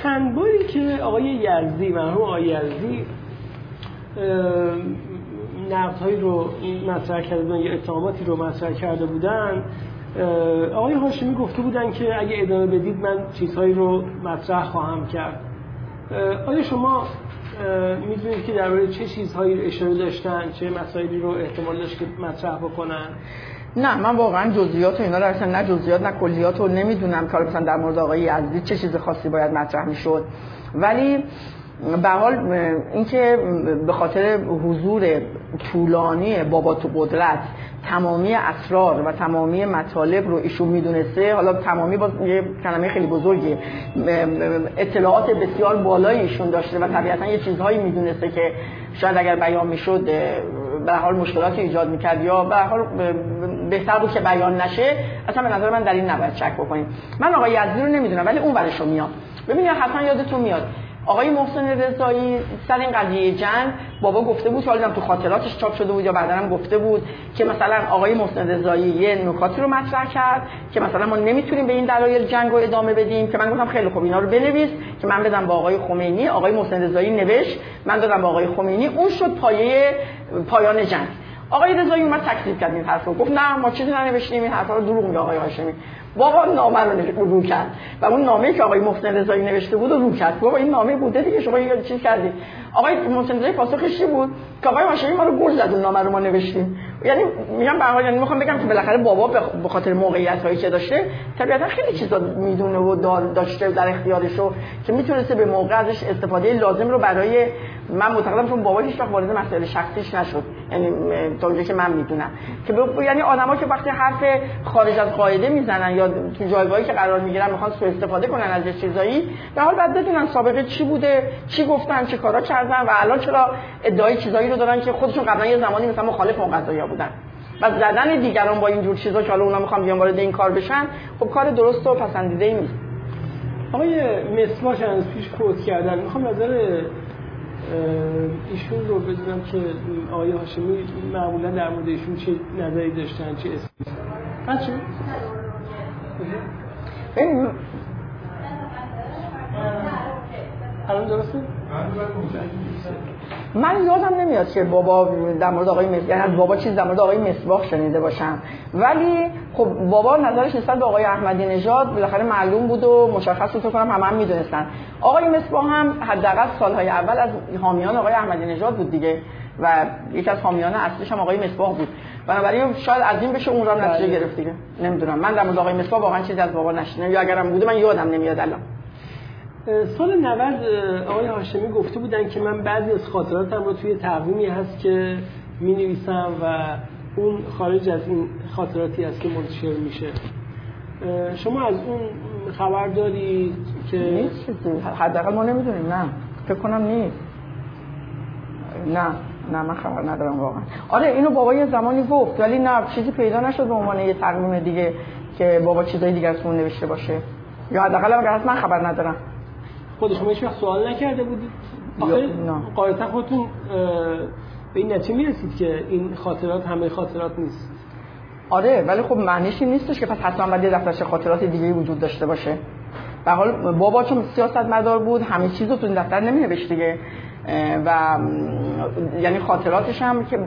چند باری که آقای یزدی مرحوم آقای یزدی هایی رو مطرح کرده بودن یا اتهاماتی رو مطرح کرده بودن آقای هاشمی گفته بودن که اگه ادامه بدید من چیزهایی رو مطرح خواهم کرد. آیا شما می‌دونید که درباره چه چیزهایی اشاره داشتن چه مسائلی رو احتمال داشت که مطرح بکنن؟ نه من واقعا جزئیات اینا رو اصلا نه جزئیات نه کلیات رو نمی‌دونم که مثلا در مورد آقای عزیزی چه چیز خاصی باید مطرح می‌شد. ولی به حال اینکه به خاطر حضور طولانی بابا تو قدرت تمامی اسرار و تمامی مطالب رو ایشون می‌دونسته حالا تمامی با یه کلمه خیلی بزرگی اطلاعات بسیار بالایی ایشون داشته و طبیعتا یه چیزهایی می‌دونسته که شاید اگر بیان می‌شد به حال مشکلاتی ایجاد می‌کرد یا به حال بهتر بود که بیان نشه اصلا به نظر من در این نباید شک بکنیم. من آقای یزدی رو نمی‌دونم ولی اون ورشو میاد ببینید حتما یادتون میاد آقای محسن رضایی سر این قضیه جنگ بابا گفته بود حالا تو خاطراتش چاپ شده بود یا بعدا هم گفته بود که مثلا آقای محسن رضایی یه نکاتی رو مطرح کرد که مثلا ما نمی‌تونیم به این دلایل جنگ رو ادامه بدیم که من گفتم خیلی خوب اینا رو بنویس که من بدم با آقای خمینی. آقای محسن رضایی نوشت من دادم با آقای خمینی. اون شد پایه پایان جنگ. آقای رضایی اومد تکذیب کرد این حرفو. گفت نه ما چیزی ننوشتیم این حرفا رو دروغ میگه آقای هاشمی. بابا نامه رو رو کرد. و اون نامه که آقای محسن رضایی نوشته بود رو رو کرد. بابا این نامه بوده دیگه شما یه چیز کردی. آقای محسن رضایی پاسخش چی بود؟ که آقای هاشمی ما رو گل زد اون نامه رو ما نوشتیم. یعنی میگم به یعنی می‌خوام بگم که بالاخره بابا به خاطر موقعیت هایی که داشته طبیعتا خیلی چیزا می‌دونه و داشته در اختیارش رو که می‌تونسته به موقع ازش استفاده لازم رو برای من معتقدم چون بابا هیچ وارد مسائل شخصیش نشد. یعنی تا اونجا که من می‌دونم. که یعنی آدما که وقتی حرف خارج از قاعده می‌زنن یا تو جایگاهی که قرار می‌گیرن می‌خوان سوء استفاده کنن از چیزایی به حال بعد بدونن سابقه چی بوده چی گفتن چه کارا کردن و الان چرا ادعای چیزایی رو دارن که خودشون قبلا یه زمانی مثلا مخالف اون قضايا بودن. و زدن دیگران با اینجور چیزا که حالا اونا می‌خوان بیان وارد این کار بشن خب کار درست و پسندیده ای نیست. آقای مسواش از پیش کوت کردن. می‌خوام نظر ایشون رو بدونم که آقای هاشمی معمولا در مورد ایشون چه نظری داشتن چه اسمی؟ بچه. الان درسته؟ من یادم نمیاد که بابا در مورد آقای مس... یعنی بابا چیز در مورد آقای مسواق شنیده باشم. ولی خب بابا نظرش نسبت به آقای احمدی نژاد بالاخره معلوم بود و مشخص بود کنم همه هم می‌دونستن. آقای مسواق هم حداقل سالهای اول از حامیان آقای احمدی نژاد بود دیگه و یکی از حامیان اصلیش هم آقای مسواق بود. بنابراین شاید از این بشه اون را نتیجه بله. گرفت دیگه. نمی‌دونم. من در مورد آقای مسواق واقعا چیزی از بابا نشنیدم یا اگرم بوده من یادم نمیاد الان. سال 90 آقای هاشمی گفته بودن که من بعضی از خاطراتم رو توی تقویمی هست که می نویسم و اون خارج از این خاطراتی است که منتشر میشه. شما از اون خبر داری که حداقل ما نمی‌دونیم نه. فکر کنم نیست. نه. نه من خبر ندارم واقعا. آره اینو بابا یه زمانی گفت ولی نه چیزی پیدا نشد به عنوان یه تقویم دیگه که بابا چیزای دیگه از اون نوشته باشه. یا حداقل اگر من خبر ندارم. خود شما هیچ وقت سوال نکرده بودید آخه قاعدتا خودتون به این نتیجه می‌رسید که این خاطرات همه خاطرات نیست. آره ولی خب معنیش این نیستش که پس حتما باید یه دفترچه خاطرات دیگه وجود داشته باشه. به حال بابا چون سیاست مدار بود همه چیز رو تو این دفتر نمی دیگه. و یعنی خاطراتش هم که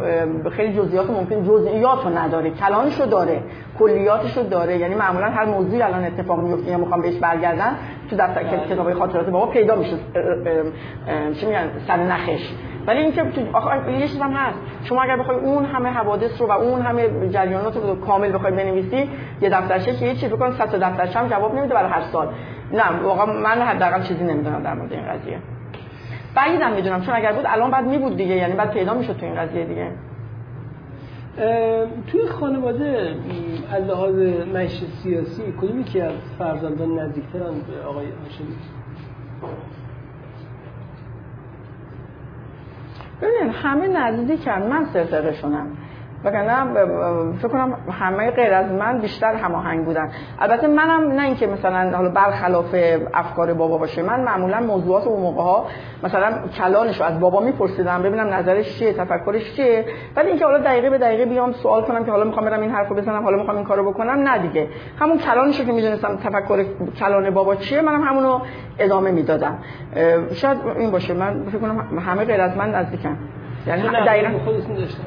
خیلی جزئیات ممکن جزئیات رو نداره. کلانش رو داره. کلیاتش رو داره. یعنی معمولا هر موضوعی الان اتفاق میفته یا می‌خوام بهش برگردن تو دفتر بله. کتاب خاطرات بابا پیدا میشه. چی میگن؟ سر نخش. ولی اینکه آخه یه چیز هم هست. شما اگر بخوای اون همه حوادث رو و اون همه جریانات رو کامل بخوای بنویسی یه دفترچه که یه چیز بکن صد تا دفترچه هم جواب نمیده برای هر سال. نه واقعا من حداقل چیزی نمی‌دونم در مورد این قضیه. بعیدم می‌دونم چون اگر بود الان بعد میبود دیگه یعنی بعد پیدا می‌شد تو این قضیه دیگه. توی خانواده از لحاظ معیشت سیاسی کدومی که از فرزندان نزدیکترن به آقای هاشمی؟ ببینید همه نزدیکن من سرسرشونم وگرنه فکر کنم همه غیر از من بیشتر هماهنگ بودن. البته منم نه اینکه مثلا حالا برخلاف افکار بابا باشه من معمولا موضوعات اون موقع ها مثلا کلانش رو از بابا میپرسیدم ببینم نظرش چیه تفکرش چیه. ولی اینکه حالا دقیقه به دقیقه بیام سوال کنم که حالا می‌خوام برم این حرفو بزنم حالا می‌خوام این کارو بکنم نه دیگه. همون کلانش که می‌دونستم تفکر کلان بابا چیه منم همونو ادامه می‌دادم. شاید این باشه من فکر کنم همه غیر از من نزدیکن. یعنی دقیقاً خودتون داشتن.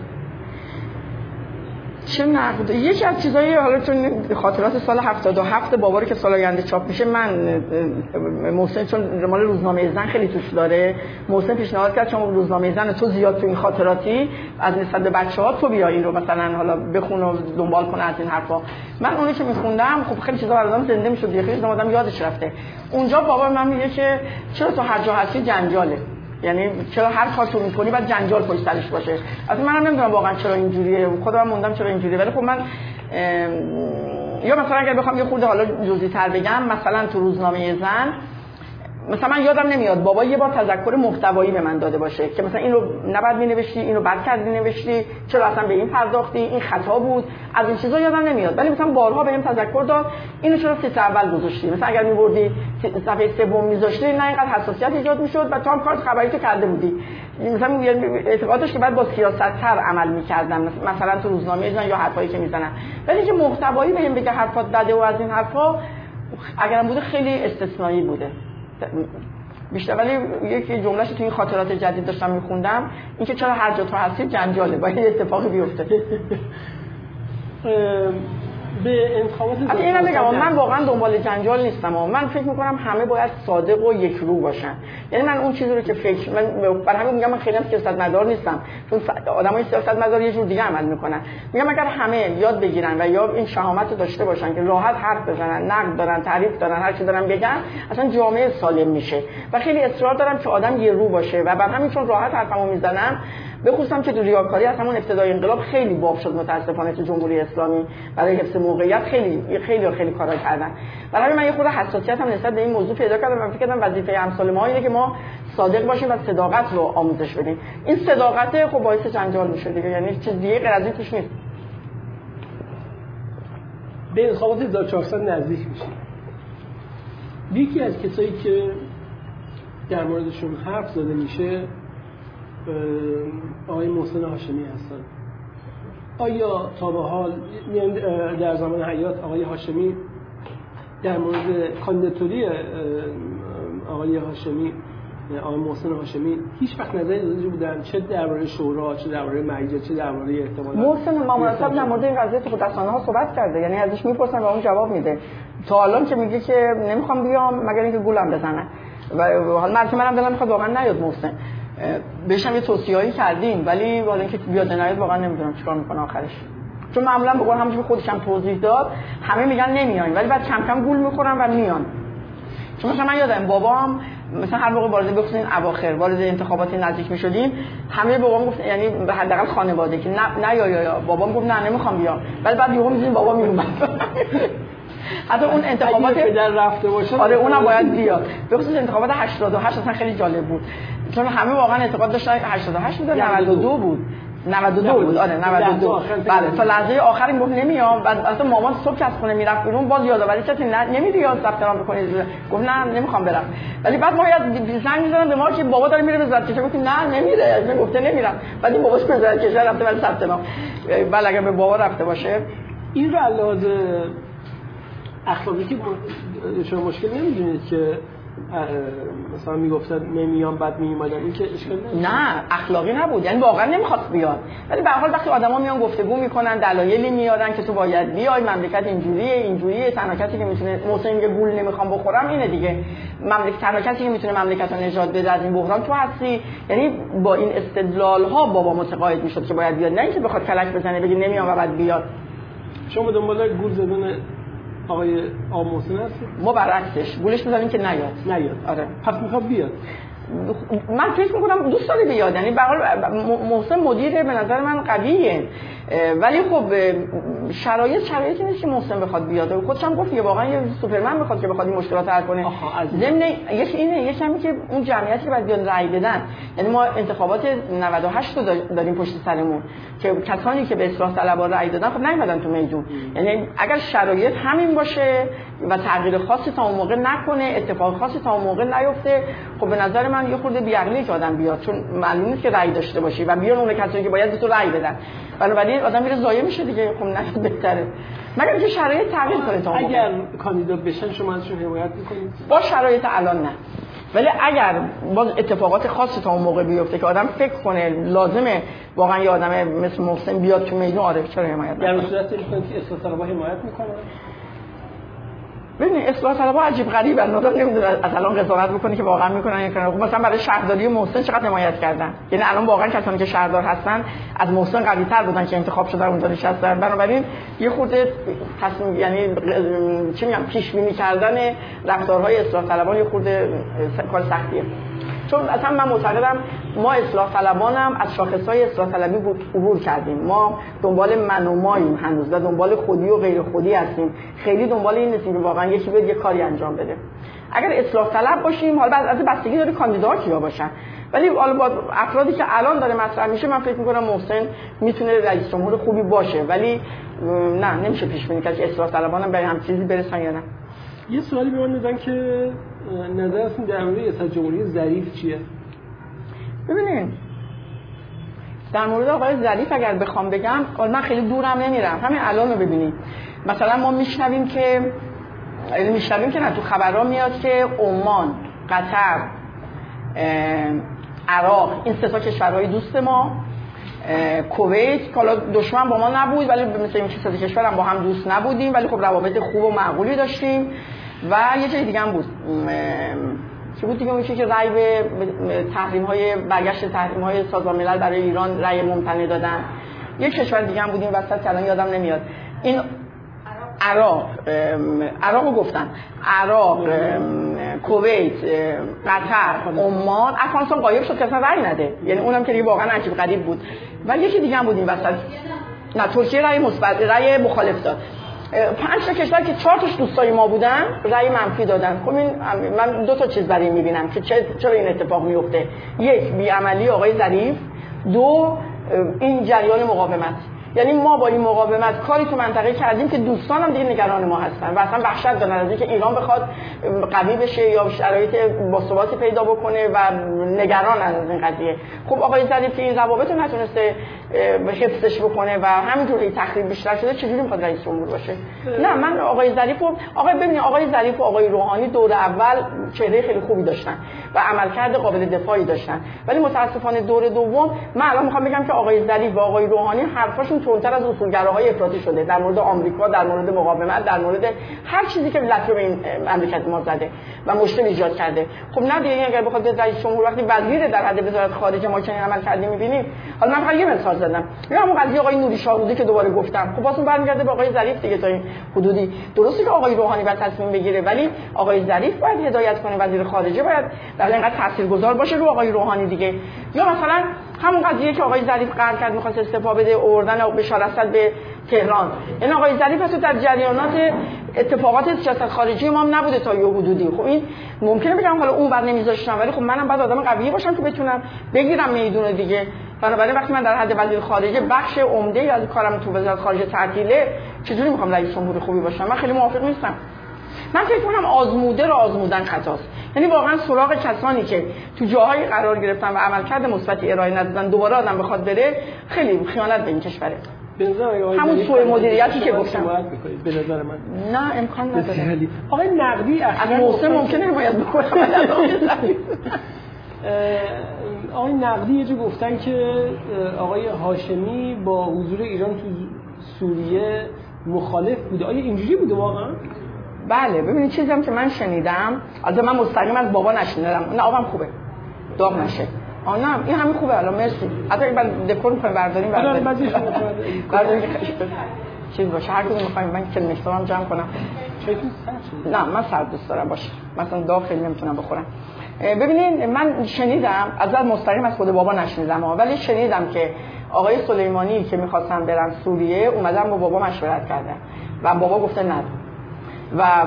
چه نقد یکی از چیزایی حالا چون خاطرات سال 77 بابا رو که سال آینده چاپ میشه من محسن چون مال روزنامه زن خیلی توش داره محسن پیشنهاد کرد چون روزنامه زن تو زیاد تو این خاطراتی از نسبت به بچه‌ها تو بیا این رو مثلا حالا بخون و دنبال کنه از این حرفا. من اونی که میخوندم خب خیلی چیزا برام زنده می‌شد یه خیلی آدم یادش رفته. اونجا بابا من میگه که چرا تو هر جا هستی جنجاله؟ یعنی چرا هر کار تو می‌کنی باید جنجال پشت سرش باشه. از منم نمی‌دونم واقعا چرا اینجوریه. خودم موندم چرا اینجوریه. ولی خب من یا مثلا اگر بخوام یه خورده حالا جزئی تر بگم مثلا تو روزنامه زن مثلا من یادم نمیاد بابا یه بار تذکر محتوایی به من داده باشه که مثلا این رو نباید می نوشتی اینو بد کردی نوشتی چرا اصلا به این پرداختی؟ این خطا بود؟ از این چیزا یادم نمیاد. ولی مثلا بارها بهم تذکر داد اینو چرا سه اول گذاشتی؟ مثلا اگر میبردی صفحه سوم میذاشتی نه اینقدر حساسیت ایجاد می‌شد و تو هم کار خبری تو کرده بودی. مثلا اعتقادش که بعد با سیاست تر عمل می‌کردن مثلا تو روزنامه یا حرفایی که می‌زنن. ولی که محتوایی بهم بگه حرفات داده و از این حرفا اگرم بوده خیلی استثنایی بوده. بیشتر. ولی یکی جملهش تو این خاطرات جدید داشتم میخوندم. اینکه چرا هر جا تو هستی جنجاله. باید اتفاقی بیفته. به انتخابات اینم بگم من واقعا دنبال جنجال نیستم و من فکر می‌کنم همه باید صادق و یک رو باشن. یعنی من اون چیزی رو که فکر من بر همین میگم من خیلی سیاست مدار نیستم. چون آدمای سیاست مدار یه جور دیگه عمل می‌کنن. میگم اگر همه یاد بگیرن و یا این شهامت رو داشته باشن که راحت حرف بزنن نقد دارن تعریف دارن هر چی دارن بگن اصلا جامعه سالم میشه. و خیلی اصرار دارم که آدم یه رو باشه. و بر همین چون راحت حرفمو می‌زنم بخصوصم که ریاکاری از همون ابتدای انقلاب خیلی باب شد متاسفانه تو جمهوری اسلامی برای حفظ موقعیت خیلی خیلی خیلی کارا کردن. برای من یه خود حساسیت هم نسبت به این موضوع پیدا کردم و فکر کردم وظیفه امثال ما اینه که ما صادق باشیم و صداقت رو آموزش بدیم. این صداقت خب باعث جنجال میشه دیگه یعنی چیز دیگه غیر از این توش نیست. به انتخابات 1400 نزدیک میشه یکی از کسایی که در موردشون حرف زده میشه آقای محسن هاشمی هستن. آیا تا به حال در زمان حیات آقای هاشمی در مورد کاندیداتوری آقای هاشمی آقای محسن هاشمی هیچ وقت نظری داده بودن چه درباره شورا چه درباره مجلس چه درباره احتمال محسن مامورات در مورد این قضیه تو رسانه ها صحبت کرده. یعنی ازش می‌پرسن و اون جواب میده. تا الان که میگه که نمی‌خوام بیام مگر اینکه گولم بزنن. و حال مرد منم دلم می‌خواد واقعا نیاد محسن. بهش هم یه توصیه‌ای کردیم ولی حالا اینکه بیاد نیاد واقعا نمی‌دونم چیکار می‌کنه آخرش. چون معمولا به قول همونجوری خودش هم توضیح داد همه میگن نمیاین ولی بعد کم کم گول می‌خورن و میان. چون مثلا من یادم بابام مثلا هر موقع وارد بخصوص اواخر وارد انتخاباتی نزدیک می‌شدیم همه بابام گفت یعنی به حداقل خانواده که نه نه یا یا بابام گفت نه نمی‌خوام بیام. ولی بعد یهو می‌ذاریم بابا میومد حتی اون انتخابات در رفته باشه آره اونم باید بیاد. به خصوص انتخابات 88 اصلا خیلی جالب بود. چون همه واقعا اعتقاد داشتن 88 بود. 92 بود 92 بود. آره 92 بله تا لحظه آخر این گفت نمیام. بعد اصلا مامان صبح از خونه می‌رفت بیرون باز یادآوری کرد نه نمیری یا ثبت نام بکنید گفت نه نمی‌خوام برم. ولی بعد ما یاد زنگ می‌زنم به ما که بابا داره میره به وزارت کشور. گفتیم نه نمیره. من گفته نمیرم. بعد این باباش وزارت کشور رفته ولی ثبت نام. بله اگر به بابا رفته باشه. این رو علاوه اخلاقی که شما مشکل نمی‌دونید که مثلا می‌گفتن نمیام بعد میومدن این که اشکال نه اخلاقی نبود. یعنی واقعا نمی‌خواست بیاد. ولی به حال وقتی آدما میان گفتگو می‌کنن دلایلی میارن که تو باید بیای مملکت اینجوریه اینجوریه تنها کسی که می‌تونه محسن میگه گول نمی‌خوام بخورم اینه دیگه. مملکت تنها کسی که می‌تونه مملکت رو نجات بده از این بحران تو هستی. یعنی با این استدلال ها بابا متقاعد می‌شد که باید بیاد. نه اینکه بخواد کلک بزنه بگه نمیام و بعد بیاد. شما دنبال گول زدن آقای آموسن هست ما برعکسش. گولش می‌زنیم که نیاد. نیاد. آره. پس می‌خواد بیاد. من فکر می‌کنم دوست داره بیاد. یعنی محسن مدیر به نظر من قویه. ولی خب شرایط شرایطی نیست که محسن بخواد بیاد. خودش هم گفت یه واقعا یه سوپرمن بخواد که بخواد این مشکلات حل کنه. ضمن یکی اینه یکی همین که اون جمعیتی که باید بیان رأی بدن. یعنی ما انتخابات 98 رو داریم پشت سرمون. که کسانی که به اصلاح طلبها رأی دادن خب نیومدن تو میدون. یعنی اگر شرایط همین باشه و تغییر خاصی تا اون موقع نکنه اتفاق خاصی تا اون موقع نیفته. خب به نظر من یه خورده بیعقلی که آدم بیاد چون معلوم نیست که رأی داشته باشی و بیان اون کسایی که باید تو رأی بدن. بنابراین آدم میره ضایع میشه دیگه خب نه بهتره. مگر اینکه شرایط تغییر کنه تا اگر کاندیدا بشن شما ازشون حمایت می‌کنید؟ با شرایط الان نه. ولی اگر باز اتفاقات خاصی تا اون موقع بیفته که آدم فکر کنه لازمه واقعا یه آدم مثل محسن بیاد تو میدون آره چرا حمایت در صورتی که حمایت می‌کنه ببین اصلاح طلبها عجیب غریبن. آدم نمی‌دونه از الان قضاوت بکنه که واقعا می‌کنن یا خب مثلا برای شهرداری محسن چقدر حمایت کردن؟ یعنی الان واقعا کسانی که شهردار هستن از محسن قوی تر بودن که انتخاب شده اونجا نشستن. بنابراین یه خورده تصمیم یعنی چی میگم؟ پیش بینی کردن رفتارهای اصلاح طلبان یه خورده کار سختیه. چون اصلا من معتقدم ما اصلاح طلبانم از شاخصهای اصلاح طلبی عبور کردیم. ما دنبال من و ماییم هنوز و دنبال خودی و غیر خودی هستیم. خیلی دنبال این نیستیم واقعا یکی بیاد یه کاری انجام بده. اگر اصلاح طلب باشیم حالا از بستگی داره کاندیدا کیا باشن. ولی حالا با افرادی که الان داره مطرح میشه من فکر می‌کنم محسن می‌تونه رئیس جمهور خوبی باشه. ولی نه نمیشه پیش بینی کرد که اصلاح طلبانم به هم چیزی برسن یا نه. یه سوالی به من که نظرتون در مورد ریاست جمهوری ظریف چیه؟ ببینید در مورد آقای ظریف اگر بخوام بگم من خیلی دورم نمیرم. همین الان رو ببینید. مثلا ما میشنویم که یعنی میشنویم که نه تو خبرها میاد که عمان قطر عراق این سه تا کشورهای دوست ما کویت که حالا دشمن با ما نبود ولی مثل این سه کشور هم با هم دوست نبودیم ولی خب روابط خوب و معقولی داشتیم. و یه جای دیگه هم بود. چی بود دیگه؟ میشه که رأی به تحریم های برگشت تحریم های سازمان ملل برای ایران رأی ممتنع دادن. یه کشور دیگه هم بود این وسط که الان یادم نمیاد. این عراق عراق گفتن. عراق کویت قطر عمان. افغانستان قایب شد که اصلا نده. یعنی اونم که دیگه واقعا عجیب غریب بود. و یکی دیگه هم بود این وسط. نه ترکیه رأی مثبت رأی مخالف داد. پنج تا کشور که چهار تاش دوستای ما بودن رأی منفی دادن. خب این من دو تا چیز برای می‌بینم که چرا این اتفاق میفته یک بیعملی آقای ظریف. دو این جریان مقاومت. یعنی ما با این مقاومت کاری تو منطقه کردیم که دوستان هم دیگه نگران ما هستن و اصلا وحشت دارن. از اینکه ایران بخواد قوی بشه یا شرایط باثباتی پیدا بکنه و نگران از این قضیه. خب آقای ظریف که این روابط رو نتونسته حفظش بکنه و همینجوری تخریب بیشتر شده چجوری می‌خواد رئیس جمهور باشه؟ نه من آقای ظریف و آقای ببینید آقای ظریف و آقای روحانی دور اول چهره خیلی خوبی داشتن و عملکرد قابل دفاعی داشتن. ولی متاسفانه دور دوم من الان می‌خوام بگم که آقای ظریف و آقای روحانی حرفاشون تندتر از اصولگراهای افراطی شده در مورد آمریکا در مورد مقاومت در مورد هر چیزی که لطمه به این مملکت ما زده و مشکل ایجاد کرده. خب نه دیگه اگر بخواد رئیس جمهور وقتی وزیر در حد وزارت خارجه ما چنین عمل کردیم می‌بینیم. حالا من فقط یه مثال زدم. یا همون قضیه آقای نوری شاهروزی که دوباره گفتم. خب واسه برمیگرده به آقای ظریف دیگه تا این حدودی. درسته که آقای روحانی باید تصمیم بگیره ولی آقای ظریف باید هدایت کنه وزیر خارجه باید در اینقدر تاثیرگذار باشه رو آقای روحانی دیگه. یا مثلا همون قضیه که آقای ظریف قرار کرد می‌خواست استفاده بده اوردن بشار اسد به تهران. این آقای ظریف هست در جریانات اتفاقات سیاست خارجی ما هم نبوده تا یه حدودی. خب این ممکنه بگم حالا اون بعد نمیذاشتم ولی خب منم بعد آدم قوی باشم که بتونم بگیرم میدون دیگه. بنابراین وقتی من در حد وزیر خارجه بخش عمده از کارم تو وزارت خارجه تعطیله چجوری می‌خوام رئیس جمهور خوبی باشم؟ من خیلی موافق نیستم. من فکر کنم آزموده رو آزمودن خطاست. یعنی واقعا سراغ کسانی که تو جاهایی قرار گرفتن و عملکرد مثبتی ارائه ندادن دوباره آدم بخواد بره خیلی خیانت به این کشوره. همون سوء مدیریتی که گفتم. به نظر من. نه امکان نداره. آقای نقدی از موسم ممکنه حمایت بکنه آقای نقدی یه جو گفتن که آقای هاشمی با حضور ایران تو سوریه مخالف بوده. آیا اینجوری بوده واقعا؟ بله ببینید چیزی هم که من شنیدم از من مستقیم از بابا نشنیدم. نه آقام خوبه. داغ نشه آ نه این همین خوبه. الان مرسی. حتی اگه بعد دکور می‌خوایم برداریم آره، برداریم. چیز باشه. هر کدوم می‌خوایم من کلمه هم جمع کنم. نه من سرد دوست دارم باشه. مثلا داغ خیلی نمی‌تونم بخورم. ببینید من شنیدم از مستقیم از خود بابا نشنیدم ولی شنیدم که آقای سلیمانی که می‌خواستن برن سوریه اومدن با بابا مشورت کردن. و بابا گفته نه. و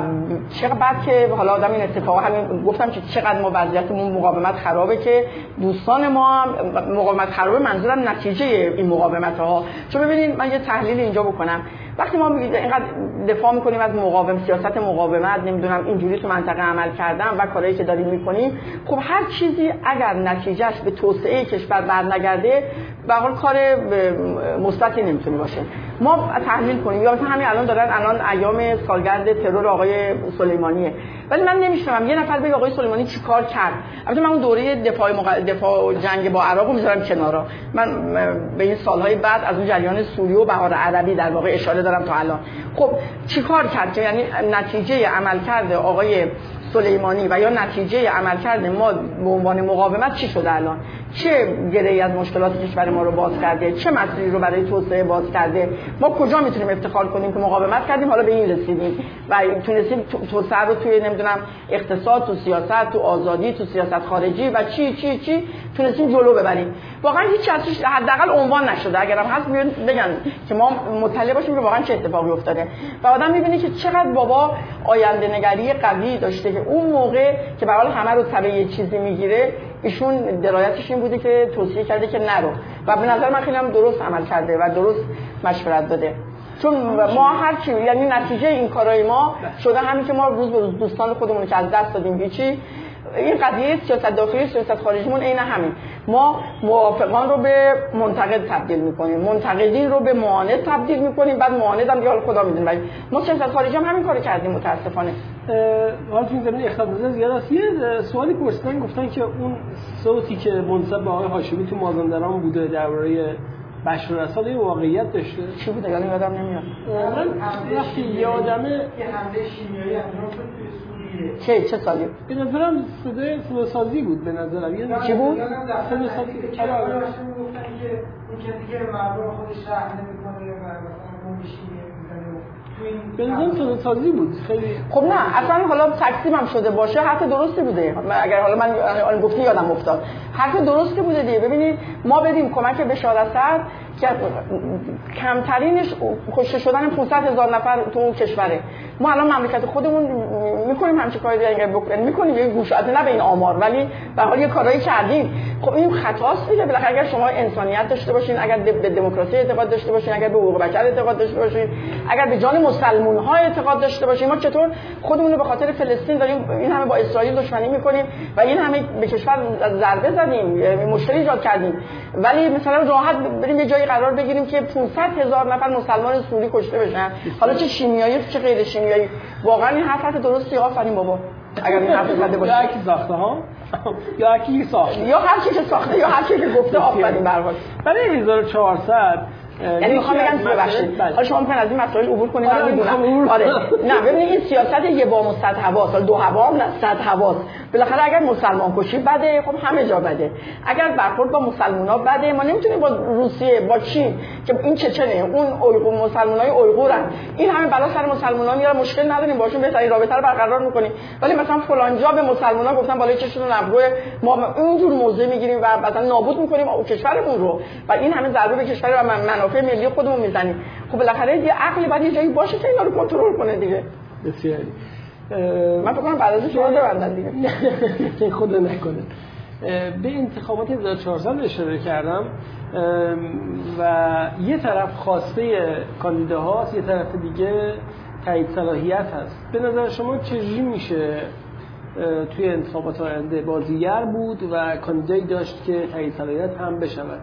چقدر که حالا آدم این اتفاق همین گفتم که چقدر ما وضعیتمون مقاومت خرابه که دوستان ما هم مقاومت خرابه منظورم نتیجه این مقاومت ها چون ببینید من یه تحلیل اینجا بکنم. وقتی ما اینقدر دفاع می‌کنیم از مقاوم سیاست مقاومت نمی‌دونم اینجوری تو منطقه عمل کردن و کارهایی که داریم می‌کنیم خب هر چیزی اگر نتیجهش به توسعه کشور برنگرده به حال کار مثبتی نمی‌تونه باشه. ما تحلیل کنیم. یا مثلا همین الان دارن الان ایام سالگرد ترور آقای سلیمانیه. ولی من نمیشنوم. یه نفر بگه آقای سلیمانی چیکار کرد؟ البته من اون دوره دفاع مق... دفاع جنگ با عراق رو می‌ذارم کنارا. من به این سالهای بعد از اون جریان سوریه و بهار عربی در واقع اشاره دارم تا الان. خب چیکار کرد؟ که یعنی نتیجه عملکرد آقای سلیمانی و یا نتیجه عملکرد ما به عنوان مقاومت چی شده الان؟ چه گرهی از مشکلات کشور ما رو باز کرده؟ چه مسیری رو برای توسعه باز کرده؟ ما کجا می‌تونیم افتخار کنیم که مقاومت کردیم؟ حالا به این رسیدیم و تونستیم توسعه رو توی نمی‌دونم اقتصاد تو سیاست تو آزادی تو سیاست خارجی و چی چی چی تونستیم جلو ببریم. واقعا هیچ چیزی حداقل عنوان نشده. اگرم هست بیان بگن که ما مطلع باشیم که واقعا چه اتفاقی افتاده. و آدم می‌بینه که چقدر بابا آینده نگری قوی داشته که اون موقع که به حال همه رو تبع چیزی می‌گیره ایشون درایتش این بوده که توصیه کرده که نرو. و به نظر من خیلی هم درست عمل کرده و درست مشورت داده. چون ما هر چی یعنی نتیجه این کارای ما شده همین که ما روز به روز دوستان خودمون که از دست دادیم هیچی این قضیه سیاست داخلی سیاست خارجیمون عین همین. ما موافقان رو به منتقد تبدیل می‌کنیم. منتقدین رو به معاند تبدیل می‌کنیم. بعد معاند هم دیگه خدا می‌دونه. ولی ما سیاست خارجی هم همین کارو کردیم متاسفانه. حالا تو این زمینه اختلاف زیاد است یه سوالی پرسیدن گفتن که اون صوتی که منصب به آقای هاشمی تو مازندران بوده درباره بشار اسد این واقعیت داشته؟ چی بوده؟ یعنی یادم نمیاد. من وقتی یادمه یه حمله شیمیایی انجام شد. چه چه سالی؟ به نظرم صدای سازی بود به نظرم. یه چی بود؟ صدا سازی که آره گفتن که اون کسی که مردم خودش رحم نمی‌کنه و مثلا به نظرم سازی بود. خیلی خب نه اصلا حالا تکسیم هم شده باشه حرف درستی بوده. اگر حالا من گفتی یادم افتاد. حرف درستی بوده دیگه. ببینید ما بدیم کمک به که کمترینش کشته شدن 500 هزار نفر تو اون کشوره. ما الان مملکت خودمون می‌کنیم همچین کاری دیگه بکنیم می‌کنیم یه گوش نه به این آمار. ولی به حال یه کارایی کردیم. خب این خطاست دیگه. بالاخره اگر شما انسانیت داشته باشین اگر به دموکراسی اعتقاد داشته باشین اگر به حقوق بشر اعتقاد داشته باشین اگر به جان مسلمون ها اعتقاد داشته باشین ما چطور خودمون رو به خاطر فلسطین داریم این همه با اسرائیل دشمنی می‌کنیم و این همه به کشور ضربه زدیم مشکلی ایجاد کردیم. ولی مثلا راحت بریم یه جایی قرار بگیریم که 500 هزار نفر مسلمان سوری کشته بشن. حالا چه شیمیایی چه غیر شیمیایی. واقعا این حرف درستی آفرین بابا. اگر این حرف زده باشه یا کی ساخته ها یا کی ساخته. یا هر کی که ساخته یا هر کی که گفته آفرین بر برای 1400 یعنی می‌خوام بگم ببخشید. حالا شما می‌خواین از این مسائل عبور کنید من آره، می‌دونم. آره. نه ببینید این سیاست یه بام و صد حواس دو هوا نه صد حواس بالاخره اگر مسلمان کشی بده خب همه جا بده. اگر برخورد با مسلمونا بده ما نمی‌تونیم با روسیه با چین که این چچنه اون مسلمان مسلمانای اویغورن این همه بلا سر مسلمانان میاره مشکل نداریم باشون بهترین رابطه رو برقرار می‌کنیم. ولی مثلا فلان جا به مسلمانان گفتن بالای چشتون ابرو ما اینجور موضع می‌گیریم و مثلا نابود می‌کنیم کشورمون رو. و این همه ضربه به کشور و منافع ملی خودمون می‌زنیم خب بالاخره یه عقلی باید یه جایی باشه که اینا رو کنترل کنه دیگه بسیاری من فکر کنم بعد از شما ببندن دیگه خود نکنه به انتخابات 1400 اشاره کردم و یه طرف خواسته کاندیداهاست یه طرف دیگه تایید صلاحیت هست به نظر شما چجوری میشه توی انتخابات آینده بازیگر بود و کاندیدایی داشت که تایید صلاحیت هم بشود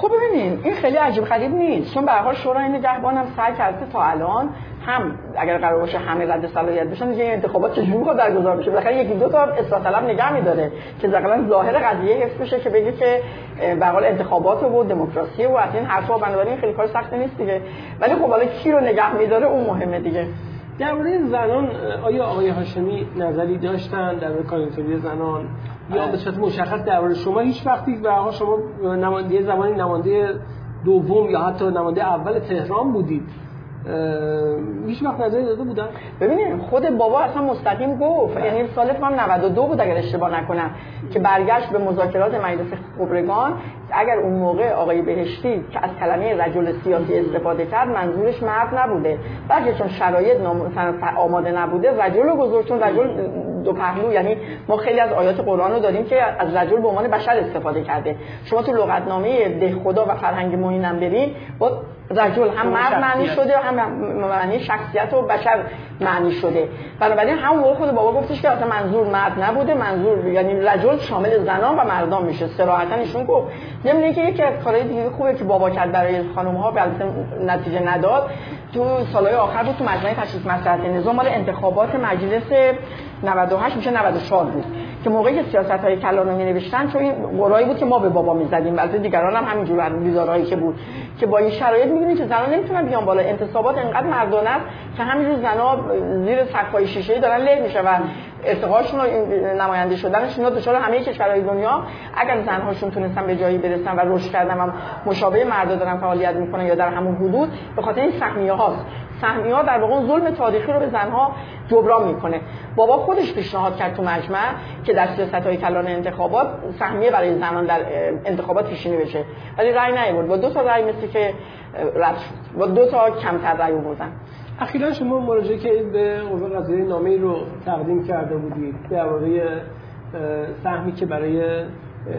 خب ببینین این خیلی عجیب غریب نیست. چون به هر حال شورای نگهبان هم سعی کرده تا الان هم اگر قرار باشه همه رد صلاحیت بشن دیگه انتخابات چجوری خود گذار بشه؟ بالاخره یکی دو تا اصلاح طلب نگه میداره که مثلا ظاهر قضیه حفظ بشه که بگه که به حال انتخابات و دموکراسی و از این حرفا بنابراین خیلی کار سخت نیست دیگه. ولی خب حالا کی رو نگه میداره اون مهمه دیگه. درباره زنان آیا آقای هاشمی نظری داشتن در کاندیدوری زنان؟ یا به صورت مشخص درباره شما هیچ وقتی به شما نماینده زمانی نماینده دوم یا حتی نماینده اول تهران بودید. هیچ وقت نظری داده بودن ببینید خود بابا اصلا مستقیم گفت یعنی سال فکر 92 بود اگر اشتباه نکنم که برگشت به مذاکرات مجلس خبرگان. اگر اون موقع آقای بهشتی که از کلمه رجل سیاسی استفاده کرد منظورش مرد نبوده. بلکه چون شرایط آماده نبوده رجل رو گذاشت رجل دو پهلو یعنی ما خیلی از آیات قرآن رو داریم که از رجل به عنوان بشر استفاده کرده. شما تو لغتنامه ده خدا و فرهنگ موینم برین با رجل هم مرد معنی شده هم معنی شخصیت و بشر معنی شده. بنابراین موقع خود بابا گفتش که اصلا منظور مرد نبوده منظور یعنی رجل شامل زنان و مردان میشه. صراحتا ایشون گفت. ضمن اینکه یکی از کارهای دیگه خوبه که بابا کرد برای خانم ها نتیجه نداد تو سالهای آخر بود تو مجمع تشخیص مسئله نظام مال انتخابات مجلس 98 میشه 94 بود. که موقعی که سیاست های کلان رو می نوشتن چون این قرایی بود که ما به بابا می‌زدیم. البته دیگران هم همینجور ویزارهایی که بود که با این شرایط می‌بینید که زنان نمی‌تونن بیان بالا. انتصابات انقدر مردانه است که همینجور زنا زیر سقف‌های شیشه‌ای دارن له میشه و ارتقاشون و نماینده شدنشون اینا دچار همه کشورهای دنیا. اگر زنهاشون تونستن به جایی برسن و رشد کردن و مشابه مردا دارن فعالیت می‌کنن یا در همون حدود به خاطر این سهمیه هاست سهمیه ها در واقع ظلم تاریخی رو به زنها جبران می‌کنه. بابا خودش پیشنهاد کرد تو مجمع که در سیاست های کلان انتخابات سهمیه برای زنان در انتخابات پیشینی بشه. ولی رأی نیورد. با دو تا رأی مثل که رد شد. با دو تا کمتر رأی آوردن. اخیرا شما مراجعه که به قوه قضاییه نامه رو تقدیم کرده بودید درباره سهمی که برای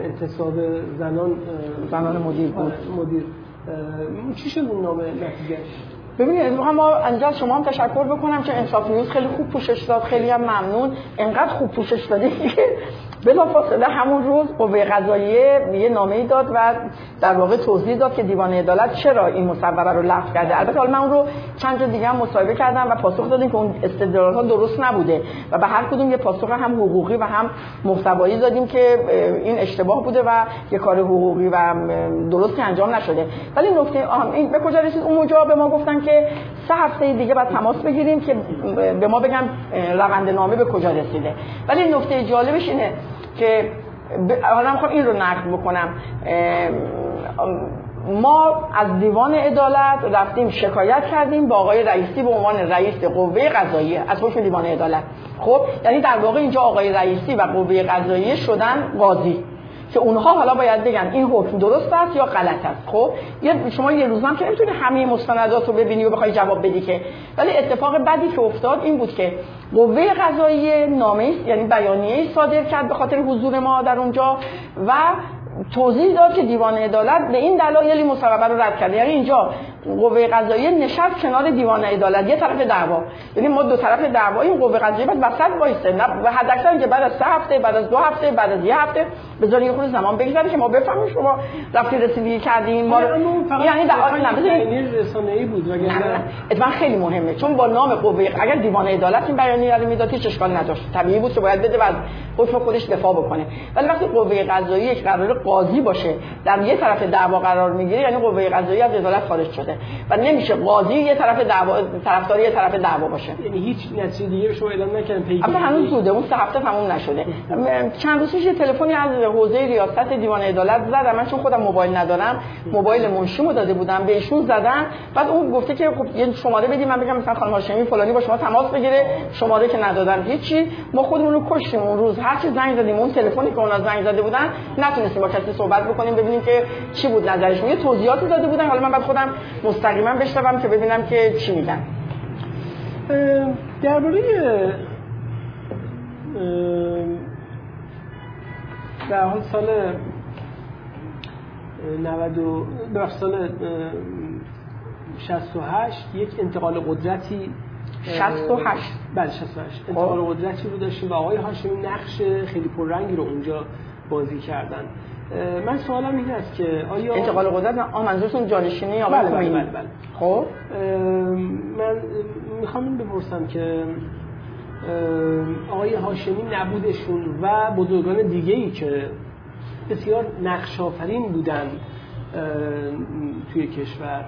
انتصاب زنان زنان مدیر بود. مدیر چی شد اون نامه نتیجهش ببینید ما انجا شما هم تشکر بکنم که انصاف نیوز خیلی خوب پوشش داد خیلی هم ممنون. انقدر خوب پوشش دادید که بلا فاصله همون روز قوه قضاییه یه نامه داد و در واقع توضیح داد که دیوان عدالت چرا این مصوبه رو لغو کرده. البته حالا من اون رو چند جا دیگه هم مصاحبه کردم و پاسخ دادیم که اون استدلالات ها درست نبوده و به هر کدوم یه پاسخ هم حقوقی و هم محتوایی دادیم که این اشتباه بوده و یه کار حقوقی و درستی انجام نشده. ولی نکته این به کجا رسید؟ اون موقع به ما گفتن که سه هفته دیگه بعد تماس بگیریم که به ما بگم روند نامه به کجا رسیده. ولی نکته جالبش اینه که حالا می‌خوام این رو نقد بکنم. ما از دیوان عدالت رفتیم شکایت کردیم با آقای رئیسی به عنوان رئیس قوه قضاییه. از حکم دیوان عدالت. خب یعنی در واقع اینجا آقای رئیسی و قوه قضاییه شدن قاضی. که اونها حالا باید بگن این حکم درست است یا غلط است. خب یه شما یه روز هم که نمی‌تونی همه مستندات رو ببینی و بخوای جواب بدی که ولی اتفاق بدی که افتاد این بود که قوه قضاییه نامه یعنی بیانیه صادر کرد به خاطر حضور ما در اونجا و توضیح داد که دیوان عدالت به این دلایلی مصوبه رو رد کرده. یعنی اینجا قوه قضاییه نشست کنار دیوان عدالت یه طرف دعوا. یعنی ما دو طرف دعوا این قوه قضاییه بعد وسط وایسه نه و حداکثر که بعد از سه هفته بعد از دو هفته بعد از یه هفته بذاری یه خورده زمان بگذره که ما بفهمیم شما رفتی رسیدگی کردین ما یعنی در نه رسانه‌ای بود اتفاقا خیلی مهمه. چون با نام قوه اگر دیوان عدالت این بیانیه رو می‌داد هیچ اشکال نداشت. طبیعی بود که باید بده و حکم خودش دفاع بکنه. ولی وقتی قوه قضاییه قرار قاضی باشه در یه طرف دعوا قرار می‌گیره یعنی قوه قضاییه از عدالت خارج شده. و نمیشه قاضی یه طرف دعوا طرفدار یه طرف دعوا باشه. یعنی هیچ نتیجه دیگه شما اعلام نکردن پیگیری اصلا هنوز زوده. اون سه هفته تموم نشده. چند روز پیش تلفنی از حوزه ریاست دیوان عدالت زدم من چون خودم موبایل ندارم موبایل منشیمو داده بودم. بهشون زدن. بعد اون گفته که خب یه شماره بدید من بگم مثلا خانم هاشمی فلانی با شما تماس بگیره. شماره که ندادن هیچی. ما خودمون رو کشتیم اون روز. هر چی زنگ زدیم. اون تلفنی که اونا زنگ زده بودن نتونستیم با کسی صحبت بکنیم ببینیم که چی بود نظرشون. یه توضیحاتی داده بودن. حالا من بعد خودم مستقیما بشنوم که ببینم که چی میگن. درباره در حال سال 90 سال 68 یک انتقال قدرتی 68 بله 68 انتقال قدرتی رو داشتیم و آقای هاشمی نقش خیلی پررنگی رو اونجا بازی کردن. من سوالم این است که آیا انتقال قدرت آ منظورتون جانشینی یا بله بله, بله, بله. خب. من می‌خوام این بپرسم که آقای هاشمی نبودشون و بزرگان دیگه ای که بسیار نقش آفرین بودن توی کشور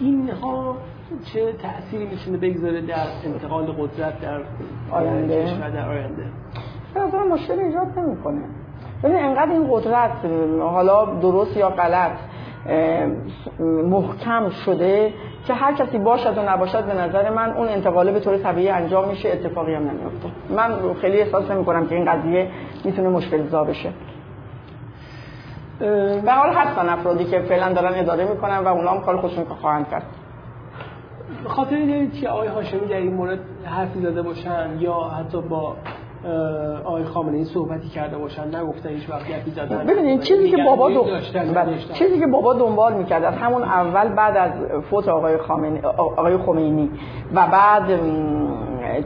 اینها چه تأثیری می‌تونه بگذاره در انتقال قدرت در آینده؟ کشور در آینده؟ به مشکل ایجاد نمی‌کنه. ببین انقدر این قدرت حالا درست یا غلط محکم شده که هر کسی باشد و نباشد به نظر من اون انتقاله به طور طبیعی انجام میشه اتفاقی هم نمیفته من خیلی احساس نمی کنم که این قضیه می‌تونه مشکل زا بشه. به حال هستن افرادی که فعلا دارن اداره می‌کنن و اونا هم کار خودشون که خواهند کرد. خاطری دارید که آقای هاشمی در این مورد حرفی زده باشن یا حتی با آقای خامنه ای صحبتی کرده باشن نگفتن هیچ وقتی حرفی زدن. ببینید چیزی که بابا دو... چیزی که بابا دنبال می‌کرد از همون اول بعد از فوت آقای خامنه آقای خمینی و بعد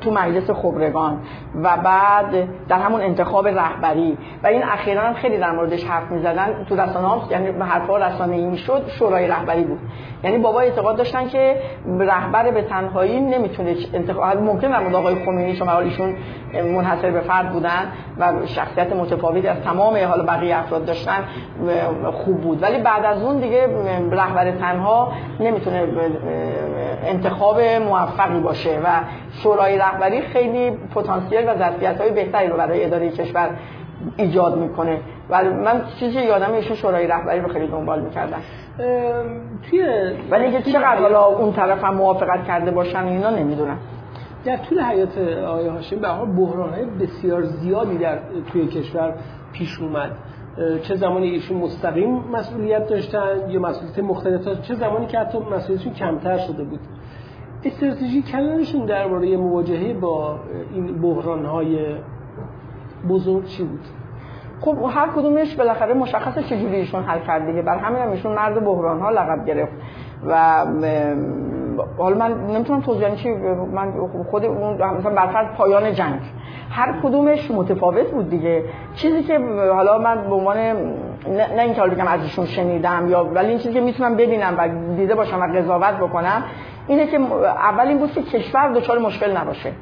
تو مجلس خبرگان و بعد در همون انتخاب رهبری. و این اخیرا خیلی در موردش حرف می‌زدن. تو رسانه ها یعنی حرفا رسانه ای می‌شد شورای رهبری بود. یعنی بابا اعتقاد داشتن که رهبر به تنهایی نمی‌تونه انتخاب ممکن در آقای خمینی شما ایشون منحصر به فرد بودن و شخصیت متفاوتی از تمام حالا بقیه افراد داشتن خوب بود. ولی بعد از اون دیگه رهبر تنها نمی‌تونه انتخاب موفقی باشه و شورای رهبری خیلی پتانسیل و ظرفیت‌های بهتری رو برای اداره کشور ایجاد می‌کنه. و من چیزی یادم ایشون شورای رهبری رو خیلی دنبال می‌کردن. توی ولی اینکه چقدر حالا اون طرف هم موافقت کرده باشن اینا نمی‌دونم. در طول حیات آقای هاشمی به حال بحران‌های بسیار زیادی در توی کشور پیش اومد. چه زمانی ایشون مستقیم مسئولیت داشتن یا مسئولیت مختلف چه زمانی که حتی مسئولیتشون کمتر شده بود؟ استراتژی کلانشون درباره مواجهه با این بحران‌های بزرگ چی بود؟ خب هر کدومش بالاخره مشخصه چجوری ایشون حل کرد دیگه. بر همین هم ایشون مرد بحران ها لقب گرفت. و حالا من نمی‌تونم توضیح چی من خود اون مثلا برفرض پایان جنگ. هر کدومش متفاوت بود دیگه. چیزی که حالا من به عنوان نه اینکه حالا بگم ازشون شنیدم یا ولی این چیزی که می‌تونم ببینم و دیده باشم و قضاوت بکنم اینه که اول این بود که کشور دچار مشکل نباشه.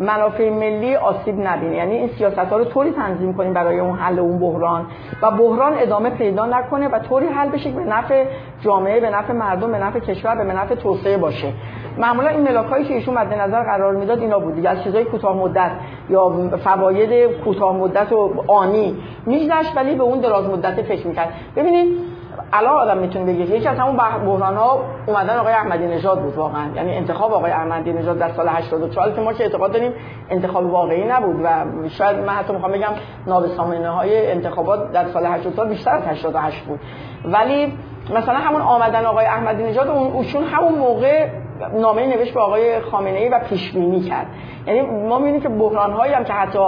منافع ملی آسیب نبینه. یعنی این سیاست ها رو طوری تنظیم کنیم برای اون حل اون بحران. و بحران ادامه پیدا نکنه و طوری حل بشه که به نفع جامعه به نفع مردم به نفع کشور به نفع توسعه باشه. معمولا این ملاک که ایشون مد نظر قرار می‌داد اینا بود دیگه. از چیزای کوتاه مدت یا فواید کوتاه مدت و آنی میگذشت ولی به اون دراز مدت فکر می‌کرد. ببینید الان آدم می‌تونه بگه یکی از همون بحران ها اومدن آقای احمدی نژاد بود واقعا. یعنی انتخاب آقای احمدی نژاد در سال 84 که ما که اعتقاد داریم انتخاب واقعی نبود و شاید من حتی می‌خوام بگم نابسامانه های انتخابات در سال 84 بیشتر از 88 بود. ولی مثلا همون آمدن آقای احمدی نژاد اون اوشون همون موقع نامه نوشت به آقای خامنه ای و پیش بینی کرد. یعنی ما می‌بینیم که بحران هایی هم که حتی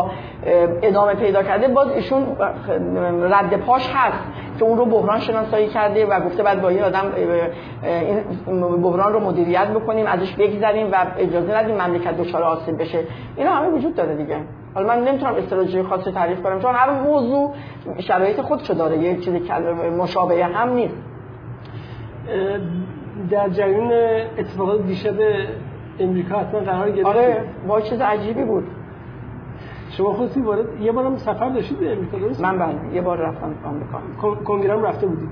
ادامه پیدا کرده باز ایشون رد پاش هست. که اون رو بحران شناسایی کرده و گفته بعد با یه آدم این بحران رو مدیریت بکنیم ازش بگذریم و اجازه ندیم مملکت دچار آسیب بشه. اینا همه وجود داره دیگه. حالا من نمی‌تونم استراتژی خاصی تعریف کنم چون هر موضوع شرایط خودشو داره. یه چیزی مشابه هم نیست. در جریان اتفاقات دیشب امریکا حتما قرار گرفت آره با چیز عجیبی بود. شما خودتون وارد یه بارم سفر داشتید به امریکا درست من بله یه بار رفتم آمریکا. کنگره رفته بودید؟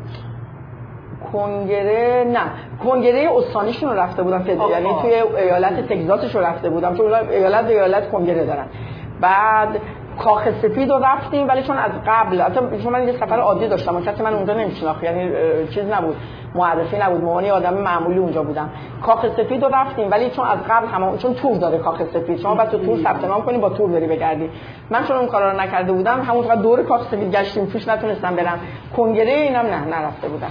کنگره نه. کنگره استانیشون رو رفته بودم یعنی توی ایالت تگزاسش رو رفته بودم چون ایالت به ایالت کنگره دارن. بعد کاخ سفید رو رفتیم ولی چون از قبل حتی چون من یه سفر عادی داشتم و کسی من اونجا نمیشناخت یعنی چیز نبود معرفی نبود مهمانی آدم معمولی اونجا بودم. کاخ سفید رو رفتیم ولی چون از قبل هم چون تور داره کاخ سفید شما بعد تو تور ثبت نام کنی با تور بری بگردی. من چون اون کارا رو نکرده بودم همون دور کاخ سفید گشتیم توش نتونستم برم. کنگره اینم نه نرفته بودم.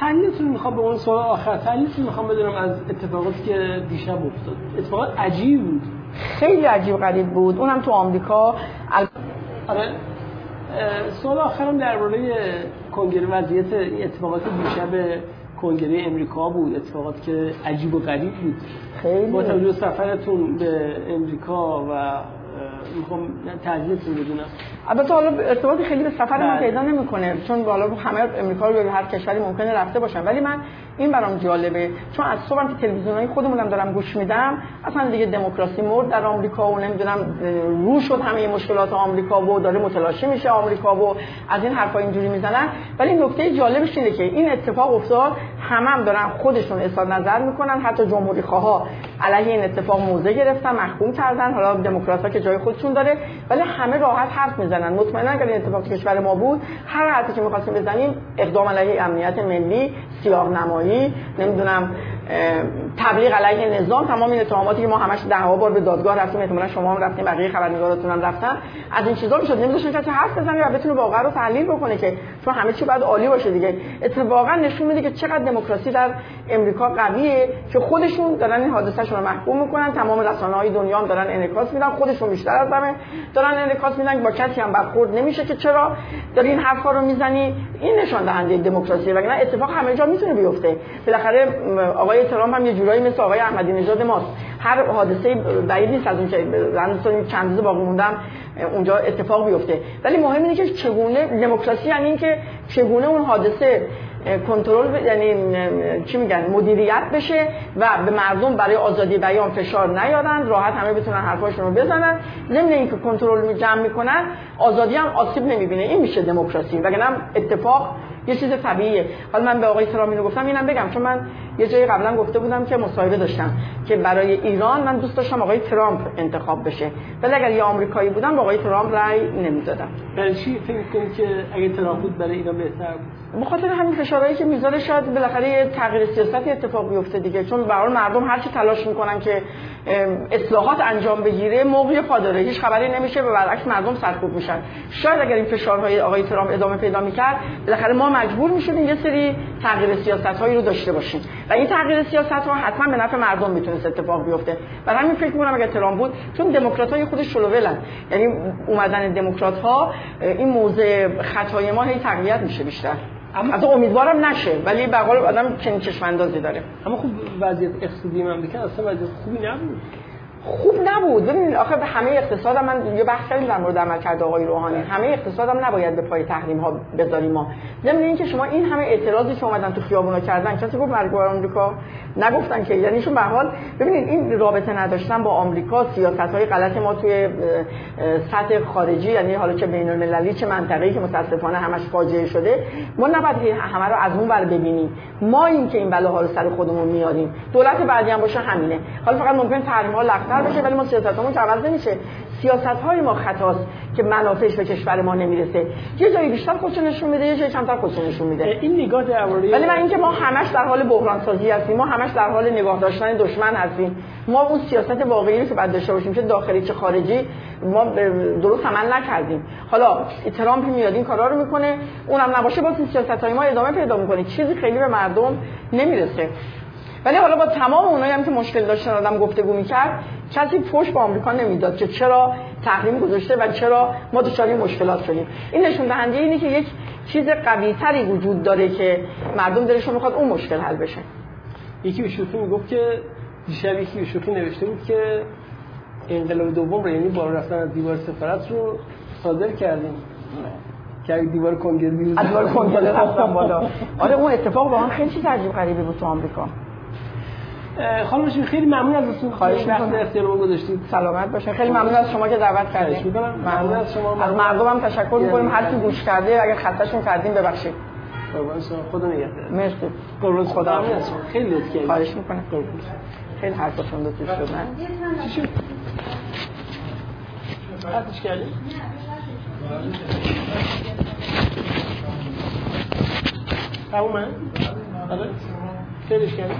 تحلیلتون می‌خوام به اون سوال آخر تحلیلتون می‌خوام بدونم از اتفاقاتی که دیشب افتاد. اتفاقات عجیب بود. خیلی عجیب غریب بود. اونم تو آمریکا. آره. سوال آخرم درباره کنگره وضعیت اتفاقات دیشب کنگره امریکا بود. اتفاقات که عجیب و غریب بود. خیلی. با توجه سفرتون به امریکا و می‌خوام تحلیلتون بدونم. البته حالا ارتباط خیلی به سفر ما بله. پیدا نمی‌کنه چون بالا همه امریکا رو هر کشوری ممکنه رفته باشن. ولی من این برام جالبه چون از صبحم که تلویزیونای خودمونم دارم گوش میدم اصلا دیگه دموکراسی مرد در آمریکا و نمی‌دونم رو شد همه مشکلات آمریکا و داره متلاشی میشه آمریکا و از این حرفا اینجوری می‌زنن. ولی نکته جالبش اینه که این اتفاق افتاد همم هم دارن خودشون اظهار نظر می‌کنن. حتی جمهوری خواه علیه این اتفاق موضع گرفتن محکوم کردن. حالا دموکرات‌ها که جای خودشون داره ولی همه راحت حرف می‌زنن. مطمئنا اگر این اتفاق کشور ما بود هر حرفی که می‌خواستیم بزنیم اقدام علیه امنیت ملی سیاه نمایی نمی‌دونم تبلیغ علیه نظام تمام این اتهاماتی که ما همش ده بار به دادگاه رفتیم احتمالاً شما هم رفتیم بقیه خبرنگاراتون هم رفتن از این چیزا می‌شد. نمیذاشتن کسی حرف بزنه و بتونه واقعا رو تحلیل بکنه که چون همه چی باید عالی باشه دیگه. اتفاقا نشون میده که چقدر دموکراسی در امریکا قویه که خودشون دارن این حادثهشون رو محکوم می‌کنن. تمام رسانه های دنیا هم دارن انعکاس میدن خودشون بیشتر از همه دارن انعکاس میدن با کسی هم برخورد نمیشه که چرا داری این حرفا رو می‌زنی. این نشان دهنده دموکراسی. وگرنه اتفاق همه جا می‌تونه بیفته. بالاخره آقای ترامپ هم یه جورایی مثل آقای احمدی نژاد ماست. هر حادثه بعید نیست از اون که چند روز باقی موندم اونجا اتفاق بیفته. ولی مهم اینه که چگونه دموکراسی یعنی اینکه چگونه اون حادثه کنترل یعنی چی میگن؟ مدیریت بشه و به مردم برای آزادی بیان فشار نیارن راحت همه بتونن حرفاشون رو بزنن. ضمن اینکه کنترل جمع می‌کنن آزادی هم آسیب نمی‌بینه. این میشه دموکراسی. وگرنه اتفاق یه چیز طبیعیه. حالا من به آقای ترامپ اینو گفتم اینم بگم. چون من یه جایی قبلا گفته بودم که مصاحبه داشتم که برای ایران من دوست داشتم آقای ترامپ انتخاب بشه. ولی اگر یه آمریکایی بودم با آقای ترامپ رأی نمی‌دادم. برای چی فکر که اگه ترامپ بود برای ایران بهتر بود؟ بخاطر همین فشارهایی که می‌ذاره شاید بالاخره یه تغییر سیاسی اتفاق بیفته دیگه. چون به مردم هر چی تلاش می‌کنن که اصلاحات انجام بگیره موقعی پا داره هیچ خبری نمیشه و برعکس مردم سرکوب میشن. شاید اگر این فشارهای آقای ترامپ ادامه پیدا می‌کرد بالاخره ما مجبور می‌شدیم یه سری تغییر سیاست هایی رو داشته باشیم. و این تغییر سیاست ها حتما به نفع مردم می‌تونست اتفاق بیفته. برای همین فکر می‌کنم اگر ترامپ بود چون دموکرات های خودش شلوولن یعنی اومدن دموکرات ها این موضع خطای ما هی تقویت میشه بیشتر. اما از امیدوارم نشه ولی به قول آدم چنین چشم داره. اما خب وضعیت اقتصادی مملکت اصلا وضعیت خوبی نبود. خوب نبود. ببینید آخه به همه اقتصاد من یه بحث کردیم در مورد عملکرد آقای روحانی. همه اقتصادم نباید به پای تحریم ها بذاریم ما. ضمن اینکه شما این همه اعتراضی که اومدن تو خیابونا کردن کسی گفت مرگ بر آمریکا؟ نگفتن که. یعنی شون به حال ببینید این رابطه نداشتن با آمریکا سیاست های غلط ما توی سطح خارجی یعنی حالا چه بین المللی چه منطقه‌ای که متاسفانه همش فاجعه شده ما نباید همه رو از اون ور ببینیم. ما این که این بلاها رو سر خودمون میاریم. دولت بعدی هم باشه همینه. حالا فقط ممکن تحریم ها بهتر بشه ولی ما سیاستمون عوض نمیشه. سیاست های ما خطاست که منافعش به کشور ما نمی‌رسه. یه جایی بیشتر خودش نشون میده یه جایی کمتر خودش نشون میده. این نگاه درباره ولی من اینکه ما همش در حال بحران سازی هستیم ما همش در حال نگاه داشتن دشمن هستیم. ما اون سیاست واقعی که بعد داشته باشیم چه داخلی چه خارجی ما درست عمل نکردیم. حالا ترامپ میاد این کارا رو می‌کنه اونم نباشه با سیاست های ما ادامه پیدا می‌کنه. چیزی خیلی به مردم نمی‌رسه. ولی حالا با تمام اونایی هم که مشکل داشتن آدم گفتگو می‌کرد کسی پشت به آمریکا نمی‌داد که چرا تحریم گذاشته و چرا ما دچار مشکلات شدیم. این نشون دهنده اینه که یک چیز قوی تری وجود داره که مردم دلشون می‌خواد اون مشکل حل بشه. یکی به شوخی می‌گفت که دیشب یکی به شوخی نوشته بود که انقلاب دوم رو یعنی بالا رفتن از دیوار سفارت رو صادر کردیم. که دیوار کنگره دیوار کنگره رفتن بالا. آره اون اتفاق واقعا خیلی چیز عجیب غریبی بود تو آمریکا. خانم شما خیلی ممنون از اتون خواهش می‌کنم اختیار ما گذاشتید سلامت باشه. خیلی خب. ممنون از شما که دعوت کردید می‌کنم. ممنون. از شما. ممنون. از مردم هم تشکر یعنی می‌کنیم هر کی گوش کرده اگر خطاشون کردیم ببخشید. قربان شما. خدا نگهدار. مرسی. قربون خدا خیلی لطف کردید خواهش می‌کنم. قربون خیلی حرفاتون لطف شد چی شد قطعش کردی تمومه؟ آره؟ خیلیش کردی؟